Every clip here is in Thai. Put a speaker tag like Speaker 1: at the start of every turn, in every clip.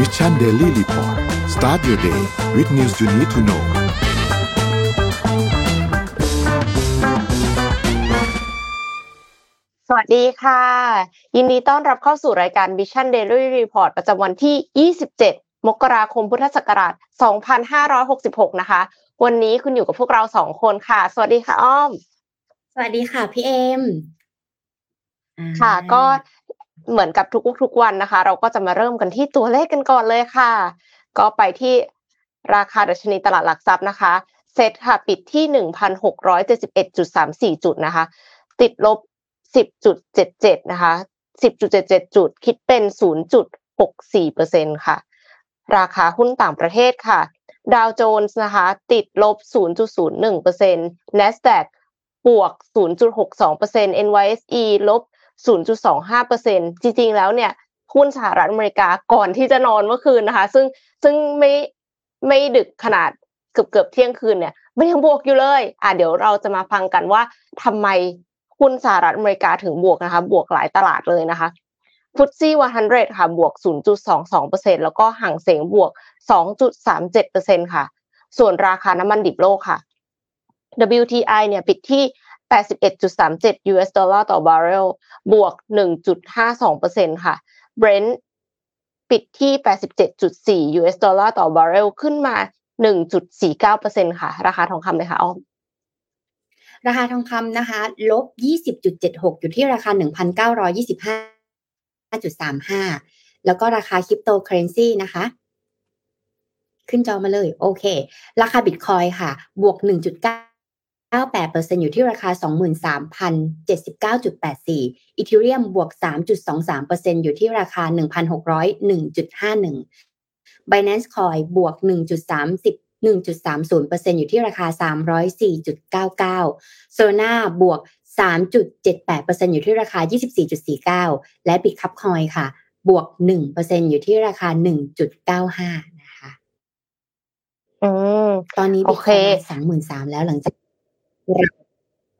Speaker 1: Mission Daily Report start your day with news you need to know
Speaker 2: สวัสดีค่ะ ยินดีต้อนรับเข้าสู่รายการ Mission Daily Report ประจำวันที่ 27 มกราคมพุทธศักราช 2566 นะคะ วันนี้คุณอยู่กับพวกเราสองคนค่ะ สวัสดีค่ะอ้อม
Speaker 3: สวัสดีค่ะพี่เอ็ม
Speaker 2: ค่ะ ก็ เหมือนกับทุกๆวันนะคะ เราก็จะมาเริ่มกันที่ตัวเลขกันก่อนเลยค่ะ ก็ไปที่ราคาดัชนีตลาดหลักทรัพย์นะคะเซ็ตค่ะปิดที่หนึ่งพันหกร้อยเจ็ดสิบเอ็ดจุดสามสี่จุดนะคะ ติดลบสิบจุดเจ็ดเจ็ดนะคะสิบจุดเจ็ดเจ็ดจุด คิดเป็นศูนย์จุดหกสี่เปอร์เซ็นค่ะ ราคาหุ้นต่างประเทศค่ะ ดาวโจนส์นะคะ ติดลบศูนย์จุดศูนย์หนึ่งเปอร์เซ็นต์ NASDAQ บวกศูนย์จุดหกสองเปอร์เซ็นต์ NYSE ลบ 0.25%จริงๆแล้วเนี่ยหุ้นสหรัฐอเมริกาก่อนที่จะนอนเมื่อคืนนะคะ ซึ่งซึ่งไม่ไม่ดึกขนาดเกือบเกือบเที่ยงคืนเนี่ยไม่ยังบวกอยู่เลย อะเดี๋ยวเราจะมาฟังกันว่าทำไมหุ้นสหรัฐอเมริกาถึงบวกนะคะ บวกหลายตลาดเลยนะคะฟุตซี่100 ค่ะ บวก 0.22%แล้วก็ห่างเสงบวก 2.37%ค่ะ ส่วนราคาน้ำมันดิบโลกค่ะ WTI เนี่ยปิดที่ 81.37 US ดอลลาร์ต่อบาร์เรล บวก 1.52%ค่ะ Brent ปิดที่ 87.4 US ดอลลาร์ต่อบาร์เรล ขึ้นมา 1.49%ค่ะ ราคาทองคำเลยค่ะอ้อม
Speaker 3: ราคาทองคำนะคะ ลบ 20.76 อยู่ที่ราคา 1,925.35 แล้วก็ราคาคริปโตเคอเรนซีนะคะ ขึ้นจอมาเลย โอเค ราคาบิตคอยค่ะ บวก 1.9 98%อยู่ที่ราคา 23,079.84อีเทเรียมบวก 3.23%อยู่ที่ราคา 1,601.51 Binance Coin บวก 1.30 1.30%อยู่ที่ราคา 304.99 Solana บวก 3.78%อยู่ที่ราคา 24.49 และ Bitcup Coin ค่ะ บวก 1%อยู่ที่ราคา 1.95 นะคะ
Speaker 2: อืม
Speaker 3: ตอนนี้
Speaker 2: โอเค
Speaker 3: สองหมื่นสามแล้วหลังจาก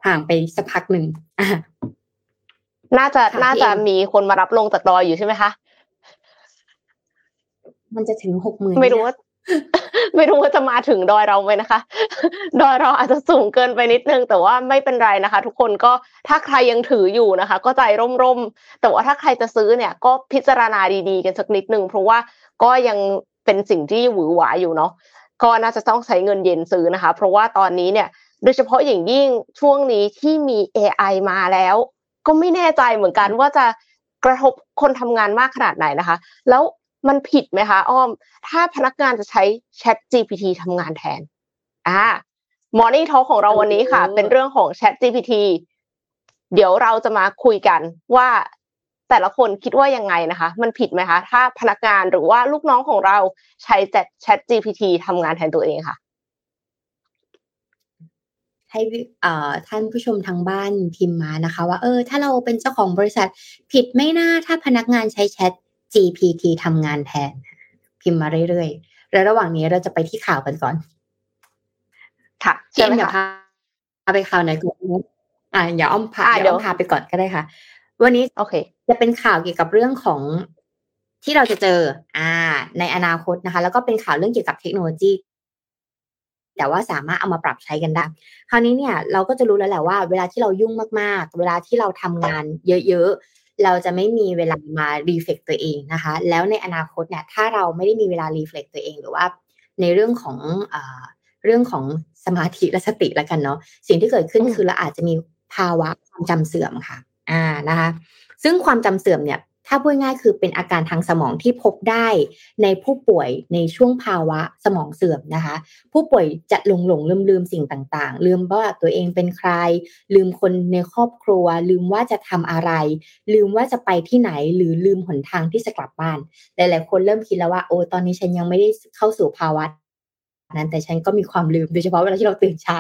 Speaker 3: ห่างไปสักพักหนึ่งอะ
Speaker 2: น่าจะ
Speaker 3: ค่ะ
Speaker 2: น่า
Speaker 3: พี่
Speaker 2: จะ
Speaker 3: เอ็ม
Speaker 2: มีคนมารับลงจากดอยอยู่ใช่ไหมคะ
Speaker 3: มันจะถึงหกหมื่น
Speaker 2: ไม่รู้ว่าไม่รู้ว่าจะมาถึงดอยเราไหมนะคะ ดอยเราอาจจะสูงเกินไปนิดนึง แต่ว่าไม่เป็นไรนะคะ ทุกคนก็ถ้าใครยังถืออยู่นะคะ ก็ใจร่มๆแต่ว่าถ้าใครจะซื้อเนี่ย ก็พิจารณาดีๆ กันสักนิดนึงเพราะว่าก็ยังเป็นสิ่งที่หวือหวาอยู่เนาะก็น่าจะต้องใช้เงินเย็นซื้อนะคะ เพราะว่าตอนนี้เนี่ย โดยเฉพาะอย่างยิ่งช่วงนี้ที่มี AI มาแล้ว ก็ไม่แน่ใจเหมือนกันว่าจะกระทบคนทำงานมากขนาดไหนนะคะ แล้วมันผิดไหมคะอ้อม ถ้าพนักงานจะใช้ Chat GPT ทำงานแทนอ่า Morning Talk ของเราวันนี้ค่ะ เป็นเรื่องของ Chat GPT เดี๋ยวเราจะมาคุยกันว่าแต่ละคนคิดว่ายังไงนะคะ มันผิดไหมคะ ถ้าพนักงานหรือว่าลูกน้องของเราใช้ Chat GPT ทำงานแทนตัวเองค่ะ
Speaker 3: ให้เอ่อท่านผู้ชมทางบ้านพิมพ์มานะคะ ว่าเออ ถ้าเราเป็นเจ้าของบริษัทผิดไม่น่าถ้าพนักงานใช้แชท GPT ทำงานแทน พิมพ์มาเรื่อยๆ แล้วระหว่างนี้เราจะไปที่ข่าวกันก่อน
Speaker 2: ค่ะ
Speaker 3: พี่
Speaker 2: ใช่
Speaker 3: เอ็ม
Speaker 2: ไหม
Speaker 3: เดี๋ยว
Speaker 2: คะ
Speaker 3: พาไปข่าวไหนก่อนอ่าอย่าอ้อมพา
Speaker 2: อะ
Speaker 3: เดี๋ยว
Speaker 2: เดี๋ยว
Speaker 3: อ้อมพาไปก่อนก็ได้ค่ะ วันนี้
Speaker 2: โอเค
Speaker 3: จะเป็นข่าวเกี่ยวกับเรื่องของที่เราจะเจอ อ่า ในอนาคตนะคะ แล้วก็เป็นข่าวเรื่องเกี่ยวกับเทคโนโลยี แต่ว่าสามารถเอามาปรับใช้กันได้ คราวนี้เนี่ยเราก็จะรู้แล้วแหละว่า เวลาที่เรายุ่งมากๆ เวลาที่เราทำงานเยอะๆ เราจะไม่มีเวลามารีเฟล็กตัวเองนะคะ แล้วในอนาคตเนี่ยถ้าเราไม่ได้มีเวลารีเฟล็กตัวเองหรือว่า ในเรื่องของอ่าเรื่องของสมาธิและสติแล้วกันเนาะสิ่งที่เกิดขึ้น
Speaker 2: อืม
Speaker 3: คือเราอาจจะมีภาวะความจำเสื่อมค่ะ อ่านะคะ ซึ่งความจำเสื่อมเนี่ย ถ้าพูดง่ายคือเป็นอาการทางสมองที่พบได้ในผู้ป่วยในช่วงภาวะสมองเสื่อมนะคะ ผู้ป่วยจะหลงหลงลืมลืมสิ่งต่างๆ ลืมว่าตัวเองเป็นใคร ลืมคนในครอบครัว ลืมว่าจะทำอะไร ลืมว่าจะไปที่ไหน หรือลืมหนทางที่จะกลับบ้าน หลายๆ คนเริ่มคิดแล้วว่าโอ้ตอนนี้ฉันยังไม่ได้เข้าสู่ภาวะนั้นแต่ฉันก็มีความลืมโดยเฉพาะเวลาที่เราตื่นเช้า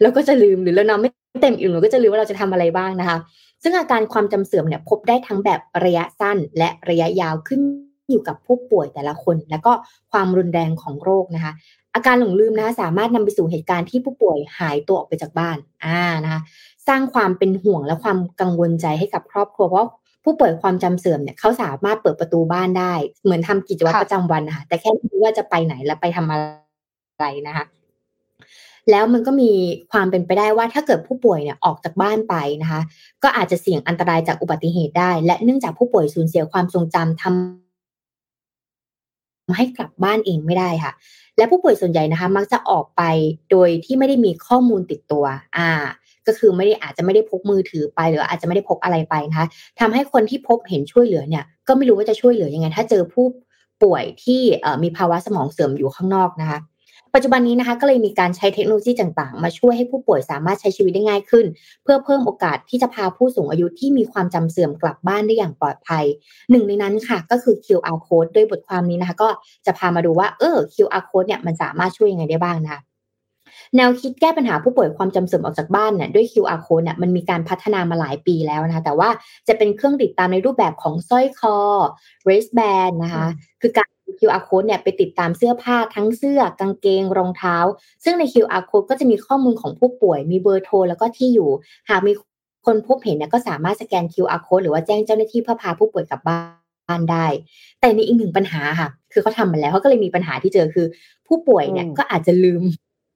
Speaker 3: แล้วก็จะลืมหรือเรานอนไม่เต็มอิ่มเราก็จะลืมว่าเราจะทำอะไรบ้างนะคะ ซึ่งอาการความจำเสื่อมเนี่ยพบได้ทั้งแบบระยะสั้นและระยะยาวขึ้นอยู่กับผู้ป่วยแต่ละคน และก็ความรุนแรงของโรคนะคะ อาการหลงลืมนะคะสามารถนำไปสู่เหตุการณ์ที่ผู้ป่วยหายตัวออกไปจากบ้านอ่านะคะสร้างความเป็นห่วงและความกังวลใจให้กับครอบครัวเพราะผู้ป่วยความจำเสื่อมเนี่ยเขาสามารถเปิดประตูบ้านได้ เหมือนทำกิจวัตรประจำวันนะคะแต่แค่ไม่รู้ว่าจะไปไหนและไปทำอะไรนะคะ แล้วมันก็มีความเป็นไปได้ว่าถ้าเกิดผู้ป่วยเนี่ยออกจากบ้านไปนะคะ ก็อาจจะเสี่ยงอันตรายจากอุบัติเหตุได้ และเนื่องจากผู้ป่วยสูญเสียความทรงจำทำให้กลับบ้านเองไม่ได้ค่ะ และผู้ป่วยส่วนใหญ่นะคะ มักจะออกไปโดยที่ไม่ได้มีข้อมูลติดตัว อ่า ก็คือไม่ได้อาจจะไม่ได้พกมือถือไปหรืออาจจะไม่ได้พกอะไรไปนะคะทำให้คนที่พบเห็นช่วยเหลือเนี่ย ก็ไม่รู้ว่าจะช่วยเหลือยังไง ถ้าเจอผู้ป่วยที่มีภาวะสมองเสื่อมอยู่ข้างนอกนะคะ ปัจจุบันนี้นะคะก็เลยมีการใช้เทคโนโลยีต่างๆ มาช่วยให้ผู้ป่วยสามารถใช้ชีวิตได้ง่ายขึ้น เพื่อเพิ่มโอกาสที่จะพาผู้สูงอายุที่มีความจำเสื่อมกลับบ้านได้อย่างปลอดภัย หนึ่งในนั้นค่ะก็คือ QR code โดยบทความนี้นะคะ ก็จะพามาดูว่าเออ QR code เนี่ยมันสามารถช่วยยังไงได้บ้างนะคะแนวคิดแก้ปัญหาผู้ป่วยความจำเสื่อมออกจากบ้านเนี่ยด้วย QR code เนี่ยมันมีการพัฒนามาหลายปีแล้วนะคะแต่ว่าจะเป็นเครื่องติดตามในรูปแบบของสร้อยคอ wristband นะคะ คือการ QR code เนี่ยไปติดตามเสื้อผ้าทั้งเสื้อกางเกงรองเท้า ซึ่งใน QR code ก็จะมีข้อมูลของผู้ป่วย มีเบอร์โทรแล้วก็ที่อยู่ หากมีคนพบเห็นเนี่ยก็สามารถสแกน QR code หรือว่าแจ้งเจ้าหน้าที่เพื่อพาผู้ป่วยกลับบ้านได้ แต่ในอีกหนึ่งปัญหาค่ะ คือเขาทำมาแล้วเขาก็เลยมีปัญหาที่เจอคือ ผู้ป่วยเนี่ยก็อาจจะลืม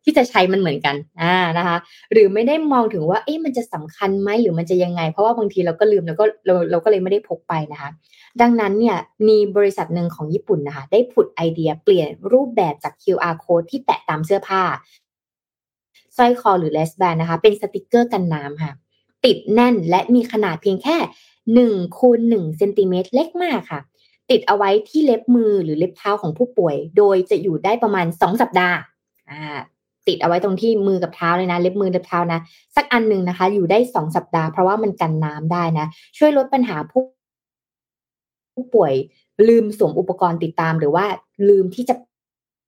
Speaker 3: ที่จะใช้มันเหมือนกันอ่านะคะ หรือไม่ได้มองถึงว่าเอ๊ะมันจะสำคัญไหมหรือมันจะยังไง เพราะว่าบางทีเราก็ลืมแล้วก็เราเราก็เลยไม่ได้พกไปนะคะ ดังนั้นเนี่ยมีบริษัทหนึ่งของญี่ปุ่นนะคะ ได้ผุดไอเดียเปลี่ยนรูปแบบจาก QR code ที่แปะตามเสื้อผ้าสร้อยคอหรือ wristband นะคะ เป็นสติกเกอร์กันน้ำค่ะ ติดแน่นและมีขนาดเพียงแค่หนึ่งคูณหนึ่งเซนติเมตรเล็กมากค่ะ ติดเอาไว้ที่เล็บมือหรือเล็บเท้าของผู้ป่วย โดยจะอยู่ได้ประมาณสองสัปดาห์อ่า ติดเอาไว้ตรงที่มือกับเท้าเลยนะ เล็บมือเล็บเท้านะ สักอันหนึ่งนะคะ อยู่ได้สองสัปดาห์เพราะว่ามันกันน้ำได้นะ ช่วยลดปัญหาผู้ผู้ป่วยลืมสวมอุปกรณ์ติดตาม หรือว่าลืมที่จะ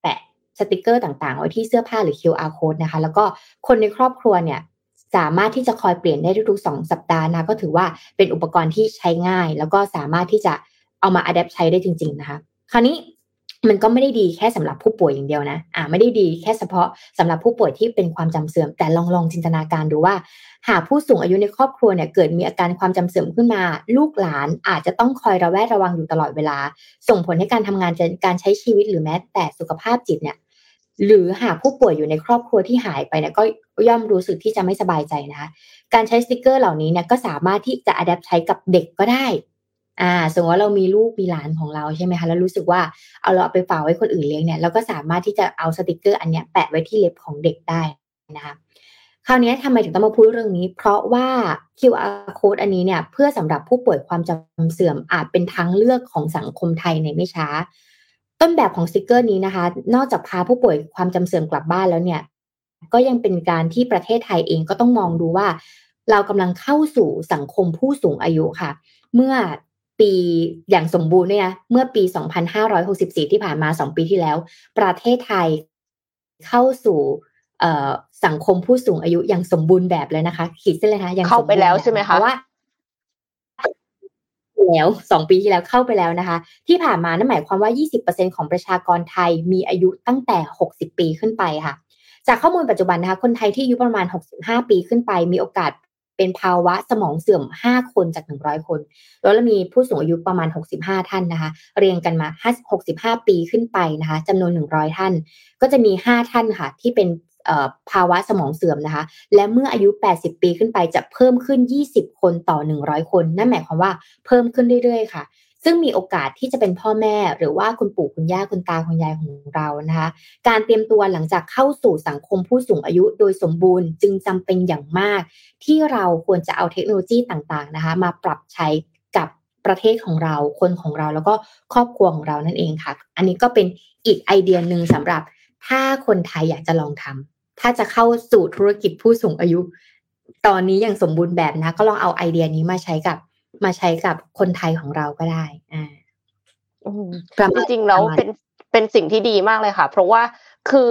Speaker 3: แปะสติกเกอร์ต่างๆ ไว้ที่เสื้อผ้าหรือ QR code นะคะ แล้วก็คนในครอบครัวเนี่ยสามารถที่จะคอยเปลี่ยนได้ทุกๆสองสัปดาห์นะก็ถือว่าเป็นอุปกรณ์ที่ใช้ง่าย แล้วก็สามารถที่จะเอามาอัดแอปใช้ได้จริง ๆ นะคะ คราวนี้ มันก็ไม่ได้ดีแค่สำหรับผู้ป่วยอย่างเดียวนะ อ่า ไม่ได้ดีแค่เฉพาะสำหรับผู้ป่วยที่เป็นความจำเสื่อม แต่ลองลองจินตนาการดูว่า หากผู้สูงอายุในครอบครัวเนี่ยเกิดมีอาการความจำเสื่อมขึ้นมา ลูกหลานอาจจะต้องคอยระแวดระวังอยู่ตลอดเวลา ส่งผลให้การทำงานการใช้ชีวิตหรือแม้แต่สุขภาพจิตเนี่ย หรือหากผู้ป่วยอยู่ในครอบครัวที่หายไปเนี่ยก็ย่อมรู้สึกที่จะไม่สบายใจนะคะ การใช้สติกเกอร์เหล่านี้เนี่ยก็สามารถที่จะ adapt ใช้กับเด็กก็ได้ อ่าสมมติว่าเรามีลูกมีหลานของเราใช่ไหมคะแล้วรู้สึกว่าเอาเราไปฝากไว้คนอื่นเลี้ยงเนี่ยเราก็สามารถที่จะเอาสติกเกอร์อันเนี้ยแปะไว้ที่เล็บของเด็กได้นะคะคราวนี้ทำไมถึงต้องมาพูดเรื่องนี้ เพราะว่า QR code อันนี้เนี่ยเพื่อสำหรับผู้ป่วยความจำเสื่อมอาจเป็นทางเลือกของสังคมไทยในไม่ช้า ต้นแบบของสติกเกอร์นี้นะคะ นอกจากพาผู้ป่วยความจำเสื่อมกลับบ้านแล้วเนี่ย ก็ยังเป็นการที่ประเทศไทยเองก็ต้องมองดูว่า เรากำลังเข้าสู่สังคมผู้สูงอายุค่ะ เมื่อ ปีอย่างสมบูรณ์เนี่ยเมื่อปี 2564 ที่ผ่านมา 2 ปีที่แล้ว ประเทศไทยเข้าสู่สังคมผู้สูงอายุอย่างสมบูรณ์แบบเลยนะคะ ขีดเส้นเลยคะ
Speaker 2: อย่างเข้าไปแล้วใช่ไหมคะ
Speaker 3: ว่าแล้วสองปีที่แล้วเข้าไปแล้วนะคะ ที่ผ่านมานั่นหมายความว่า 20%ของประชากรไทยมีอายุตั้งแต่ 60 ปีขึ้นไปค่ะ จากข้อมูลปัจจุบันนะคะ คนไทยที่อายุประมาณ 65 ปีขึ้นไป มีโอกาส เป็นภาวะสมองเสื่อม 5 คนจาก 100 คน แล้วเรามีผู้สูงอายุประมาณ 65 ท่านนะคะ เรียงกันมา 65 ปีขึ้นไปนะคะจำนวน 100 ท่าน ก็จะมี 5 ท่านค่ะ ที่เป็นภาวะสมองเสื่อมนะคะ และเมื่ออายุ 80 ปีขึ้นไปจะเพิ่มขึ้น 20 คนต่อ 100 คน นั่นหมายความว่าเพิ่มขึ้นเรื่อยๆ ค่ะ ซึ่งมีโอกาสที่จะเป็นพ่อแม่หรือว่าคุณปู่คุณย่าคุณตาคุณยายของเรานะคะการเตรียมตัวหลังจากเข้าสู่สังคมผู้สูงอายุโดยสมบูรณ์จึงจำเป็นอย่างมาก ที่เราควรจะเอาเทคโนโลยีต่างๆนะคะมาปรับใช้กับประเทศของเราคนของเราแล้วก็ครอบครัวของเรานั่นเองค่ะ อันนี้ก็เป็นอีกไอเดียหนึ่งสำหรับถ้าคนไทยอยากจะลองทำถ้าจะเข้าสู่ธุรกิจผู้สูงอายุ ตอนนี้อย่างสมบูรณ์แบบนะ ก็ลองเอาไอเดียนี้มาใช้กับ มาใช้กับคนไทยของเราก็ได้ อ่า
Speaker 2: จริงๆแล้วเป็นเป็นสิ่งที่ดีมากเลยค่ะ เพราะว่าคือ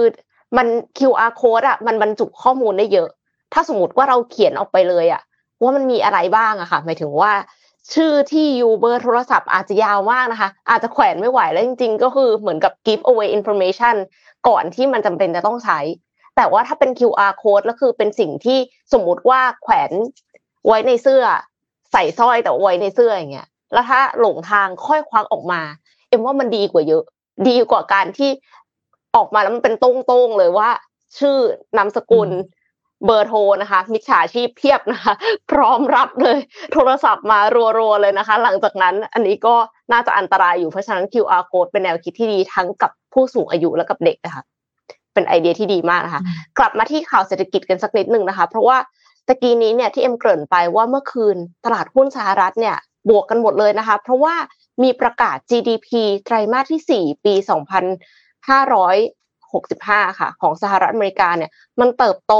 Speaker 2: มัน QR code อะ มันบรรจุข้อมูลได้เยอะ ถ้าสมมติว่าเราเขียนออกไปเลยอะ ว่ามันมีอะไรบ้างอะค่ะ หมายถึงว่า ชื่อที่อยู่เบอร์โทรศัพท์อาจจะยาวมากนะคะ อาจจะแขวนไม่ไหวแล้วจริง ๆ ก็คือเหมือนกับ give away information ก่อนที่มันจำเป็นจะต้องใช้ แต่ว่าถ้าเป็น QR code แล้วคือเป็นสิ่งที่สมมุติว่าแขวนไว้ในเสื้อ ใส่สร้อยแต่ไว้ในเสื้ออย่างเงี้ยแล้วถ้าหลงทางค่อยควักออกมา เอ็มว่ามันดีกว่าเยอะ ดีกว่าการที่ออกมาแล้วมันเป็นโต้งๆเลยว่า ชื่อนามสกุลเบอร์โทรนะคะ มิจฉาชีพเพียบนะคะ พร้อมรับเลย โทรศัพท์มารัวๆเลยนะคะ หลังจากนั้นอันนี้ก็น่าจะอันตรายอยู่เพราะฉะนั้น QR code เป็นแนวคิดที่ดีทั้งกับผู้สูงอายุและกับเด็กนะคะเป็นไอเดียที่ดีมากนะคะ กลับมาที่ข่าวเศรษฐกิจกันสักนิดหนึ่งนะคะ เพราะว่า ตะกี้นี้เนี่ยที่เอ็มเกริ่นไปว่าเมื่อคืนตลาดหุ้นสหรัฐเนี่ยบวกกันหมดเลยนะคะ เพราะว่ามีประกาศ GDP ไตรมาสที่ 4 ปี 2565 ค่ะ ของสหรัฐอเมริกาเนี่ย มันเติบโต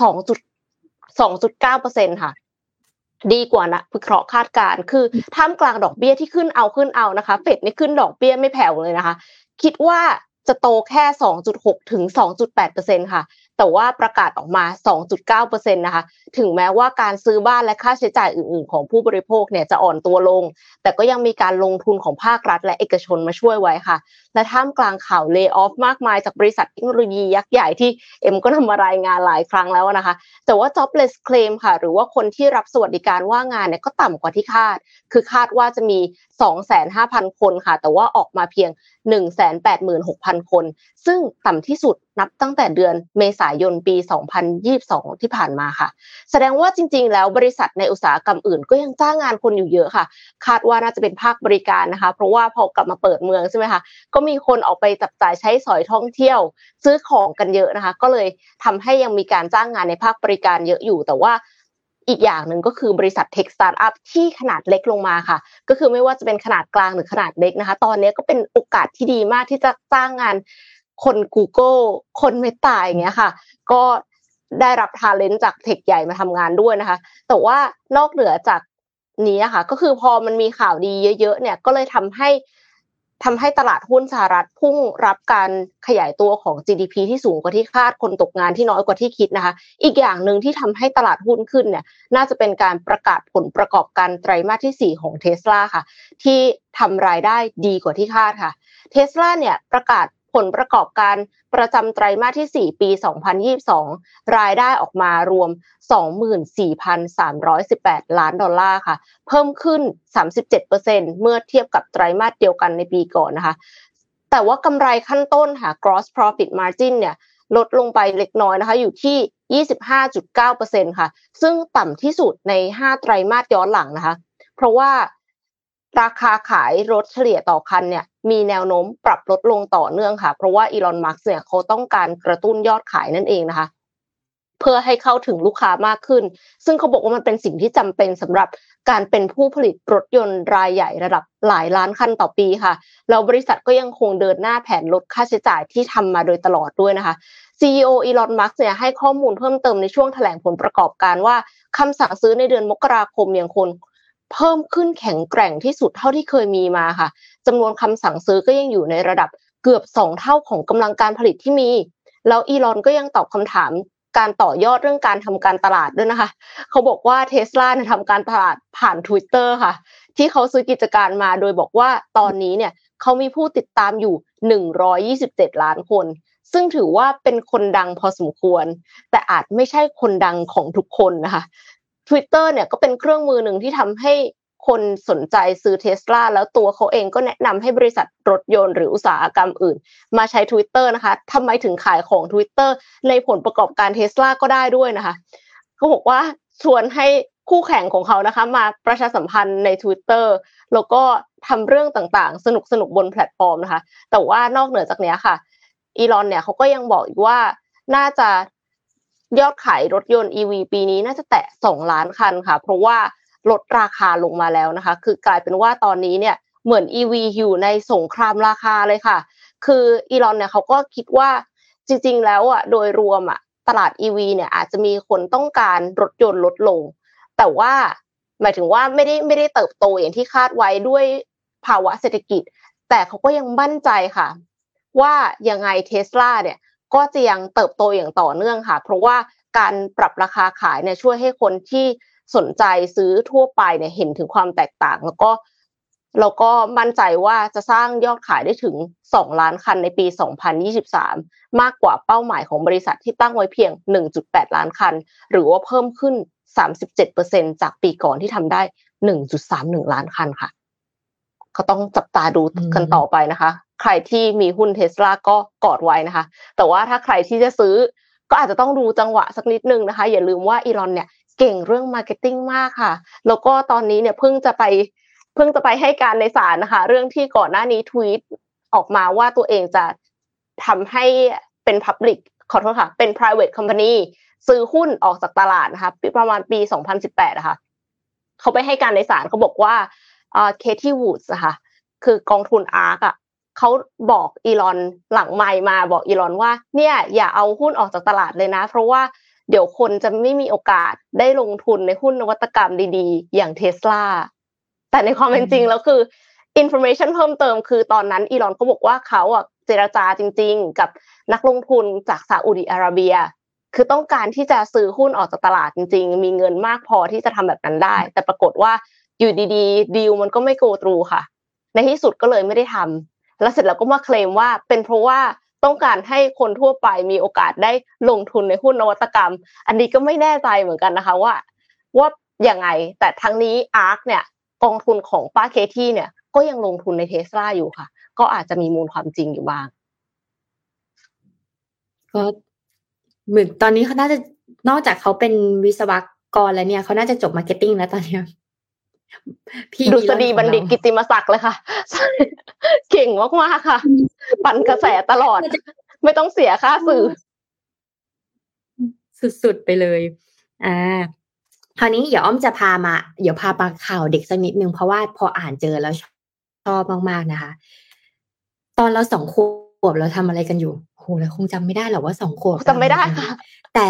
Speaker 2: 2.2.9เปอร์เซ็นค่ะ ดีกว่านะวิเคราะห์คาดการคือท่ามกลางดอกเบี้ยที่ขึ้นเอาขึ้นเอานะคะเฟดนี่ขึ้นดอกเบี้ยไม่แผ่วเลยนะคะ คิดว่าจะโตแค่ 2.6 ถึง 2.8%ค่ะ แต่ว่าประกาศออกมา 2.9%นะคะ ถึงแม้ว่าการซื้อบ้านและค่าใช้จ่ายอื่น ๆ ของผู้บริโภคเนี่ยจะอ่อนตัวลง แต่ก็ยังมีการลงทุนของภาครัฐ และเอกชนมาช่วยไว้ค่ะ และท่ามกลางข่าวเลิกออฟมากมายจากบริษัทเทคโนโลยียักษ์ใหญ่ที่เอ็มก็นำมารายงานหลายครั้งแล้วนะคะ แต่ว่า jobless claim ค่ะ หรือว่าคนที่รับสวัสดิการว่างงานเนี่ยก็ต่ำกว่าที่คาด คือคาดว่าจะมี 25,000 คนค่ะ แต่ว่าออกมาเพียง 186,000 คน ซึ่งต่ำที่สุด นับตั้งแต่เดือนเมษายนปี 2022 ที่ผ่านมาค่ะ แสดงว่าจริง ๆ แล้วบริษัทในอุตสาหกรรมอื่น ก็ยังจ้างงานคนอยู่เยอะค่ะ คาดว่าน่าจะเป็นภาคบริการนะคะ เพราะว่าพอกลับมาเปิดเมืองใช่ไหมคะก็มีคนออกไปจับจ่ายใช้สอยท่องเที่ยว ซื้อของกันเยอะนะคะ ก็เลยทำให้ยังมีการจ้างงานในภาคบริการเยอะอยู่ แต่ว่าอีกอย่างหนึ่งก็คือบริษัท tech startup ที่ขนาดเล็กลงมาค่ะ ก็คือไม่ว่าจะเป็นขนาดกลางหรือขนาดเล็กนะคะ ตอนนี้ก็เป็นโอกาสที่ดีมากที่จะจ้างงาน คน Google คนเมตาอย่างเงี้ยค่ะ ก็ได้รับทาเลนต์จากเทคใหญ่มาทำงานด้วยนะคะ แต่ว่านอกเหนือจากนี้ค่ะก็คือพอมันมีข่าวดีเยอะ ๆ เนี่ยก็เลยทำให้ทำให้ตลาดหุ้นสหรัฐพุ่งรับการขยายตัวของ GDP ที่สูงกว่าที่คาดคนตกงานที่น้อยกว่าที่คิดนะคะ อีกอย่างหนึ่งที่ทำให้ตลาดหุ้นขึ้นเนี่ย น่าจะเป็นการประกาศผลประกอบการไตรมาสที่ 4 ของเทสลาค่ะ ที่ทำรายได้ดีกว่าที่คาดค่ะเทสลาเนี่ยประกาศ ผลประกอบการประจำไตรมาสที่ 4 ปี 2022 รายได้ออกมารวม 24,318 ล้านดอลลาร์ค่ะ เพิ่มขึ้น 37%เมื่อเทียบกับไตรมาสเดียวกันในปีก่อนนะคะ แต่ว่ากำไรขั้นต้นค่ะ gross profit margin เนี่ยลดลงไปเล็กน้อยนะคะ อยู่ที่ 25.9%ค่ะ ซึ่งต่ำที่สุดใน 5 ไตรมาสย้อนหลังนะคะ เพราะว่า ราคาขายรถเฉลี่ยต่อคันเนี่ยมีแนวโน้มปรับลดลงต่อเนื่องค่ะ เพราะว่าอีลอนมัสก์เนี่ยเขาต้องการกระตุ้นยอดขายนั่นเองนะคะ เพื่อให้เข้าถึงลูกค้ามากขึ้น ซึ่งเขาบอกว่ามันเป็นสิ่งที่จำเป็นสำหรับการเป็นผู้ผลิตรถยนต์รายใหญ่ระดับหลายล้านคันต่อปีค่ะแล้วบริษัทก็ยังคงเดินหน้าแผนลดค่าใช้จ่ายที่ทำมาโดยตลอดด้วยนะคะ CEO อีลอนมัสก์เนี่ยให้ข้อมูลเพิ่มเติมในช่วงแถลงผลประกอบการว่าคำสั่งซื้อในเดือนมกราคมยังคง เพิ่มขึ้นแข็งแกร่งที่สุดเท่าที่เคยมีมาค่ะจำนวนคำสั่งซื้อก็ยังอยู่ในระดับเกือบสองเท่าของกำลังการผลิตที่มี แล้วอีลอนก็ยังตอบคำถามการต่อยอดเรื่องการทำการตลาดด้วยนะคะ เขาบอกว่าเทสลาเนี่ยทำการตลาดผ่าน Twitter ค่ะ ที่เขาซื้อกิจการมาโดยบอกว่าตอนนี้เนี่ยเขามีผู้ติดตามอยู่ 127 ล้านคน ซึ่งถือว่าเป็นคนดังพอสมควร แต่อาจไม่ใช่คนดังของทุกคนนะคะ Twitter เนี่ยก็เป็นเครื่องมือหนึ่งที่ทำให้คนสนใจซื้อเทสลาแล้วตัวเขาเองก็แนะนำให้บริษัทรถยนต์หรืออุตสาหกรรมอื่น มาใช้ Twitter นะคะทำไมถึงขายของ Twitter ในผลประกอบการเทสลาก็ได้ด้วยนะคะเขาบอกว่าชวนให้คู่แข่งของเขานะคะ มาประชาสัมพันธ์ใน Twitter แล้วก็ทำเรื่องต่างๆ สนุกสนุกบนแพลตฟอร์มนะคะ แต่ว่านอกเหนือจากนี้ค่ะอีลอนเนี่ยเขาก็ยังบอกอีกว่าน่าจะ ยอดขายรถยนต์ EV ปีนี้น่าจะแตะ 2 ล้านคันค่ะ เพราะว่าลดราคาลงมาแล้วนะคะ คือกลายเป็นว่าตอนนี้เนี่ยเหมือน EV อยู่ในสงครามราคาเลยค่ะ คืออีลอนเนี่ยเขาก็คิดว่าจริง ๆ แล้วอะโดยรวมอะตลาด EV เนี่ยอาจจะมีคนต้องการรถยนต์ลดลง แต่ว่าหมายถึงว่าไม่ได้ไม่ได้เติบโตอย่างที่คาดไว้ด้วยภาวะเศรษฐกิจ แต่เขาก็ยังมั่นใจค่ะ ว่ายังไงเทสลาเนี่ย ก็จะยังเติบโตอย่างต่อเนื่องค่ะ เพราะว่าการปรับราคาขายเนี่ยช่วยให้คนที่สนใจซื้อทั่วไปเนี่ยเห็นถึงความแตกต่าง แล้วก็เราก็มั่นใจว่าจะสร้างยอดขายได้ถึง 2 ล้านคันในปี 2023 มากกว่าเป้าหมายของบริษัทที่ตั้งไว้เพียง 1.8 ล้านคัน หรือว่าเพิ่มขึ้น 37%จากปีก่อนที่ทำได้ 1.31 ล้านคันค่ะ ก็ต้องจับตาดูกันต่อไปนะคะ ใครที่มีหุ้นเทสลาก็กอดไว้นะคะ แต่ว่าถ้าใครที่จะซื้อ ก็อาจจะต้องดูจังหวะสักนิดนึงนะคะ อย่าลืมว่าอีลอนเนี่ยเก่งเรื่อง marketing มากค่ะ แล้วก็ตอนนี้เนี่ยเพิ่งจะไปเพิ่งจะไปให้การในศาลนะคะ เรื่องที่ก่อนหน้านี้ทวีตออกมาว่าตัวเองจะทำให้เป็น Public ขอโทษค่ะ เป็น private company ซื้อหุ้นออกจากตลาดนะคะประมาณปี 2018นะคะเขาไปให้การในศาลเขาบอกว่าเคธี่วูดอะค่ะคือกองทุนอาร์กอะ เขาบอกอีลอนหลังไม่มาบอกอีลอนว่า เนี่ยอย่าเอาหุ้นออกจากตลาดเลยนะ เพราะว่าเดี๋ยวคนจะไม่มีโอกาสได้ลงทุนในหุ้นนวัตกรรมดีๆ อย่างเทสลาแต่ในความเป็นจริงแล้วคือ information เพิ่มเติมคือตอนนั้นอีลอนเขาบอกว่าเขาอะเจรจาจริง ๆ กับนักลงทุนจากซาอุดิอาระเบีย คือต้องการที่จะซื้อหุ้นออกจากตลาดจริง ๆ มีเงินมากพอที่จะทำแบบนั้นได้ แต่ปรากฏว่าอยู่ดีๆดีลมันก็ไม่โกตรูค่ะ ในที่สุดก็เลยไม่ได้ทำ แล้วเสร็จแล้วก็มาเคลมว่าเป็นเพราะว่าต้องการให้คนทั่วไปมีโอกาสได้ลงทุนในหุ้นนวัตกรรม อันนี้ก็ไม่แน่ใจเหมือนกันนะคะว่า ว่าอย่างไง แต่ทั้งนี้อาร์คเนี่ยกองทุนของป้าเคที่เนี่ย ก็ยังลงทุนในเทสลาอยู่ค่ะ ก็อาจจะมีมูลความจริงอยู่บ้าง
Speaker 3: ก็เหมือนตอนนี้เขาน่าจะนอกจากเขาเป็นวิศวกรแล้วเนี่ยเขาน่าจะจบ marketing้งแล้วตอนนี้
Speaker 2: พี่ดุษฎีบัณฑิตกิตติมศักดิ์เลยค่ะ เก่งมากๆค่ะ ปั่นกระแสตลอด ไม่ต้องเสียค่าสื่อ
Speaker 3: สุดๆไปเลย อ่าคราวนี้เดี๋ยวอ้อมจะพามา เดี๋ยวพาปาข่าวเด็กสักนิดนึงเพราะว่าพออ่านเจอแล้วชอบมากๆนะคะ ตอนเราสองขวบเราทำอะไรกันอยู่โหเราคงจำไม่ได้หรอกว่าสองขวบ
Speaker 2: จำไม่ได้ค่ะ
Speaker 3: แต่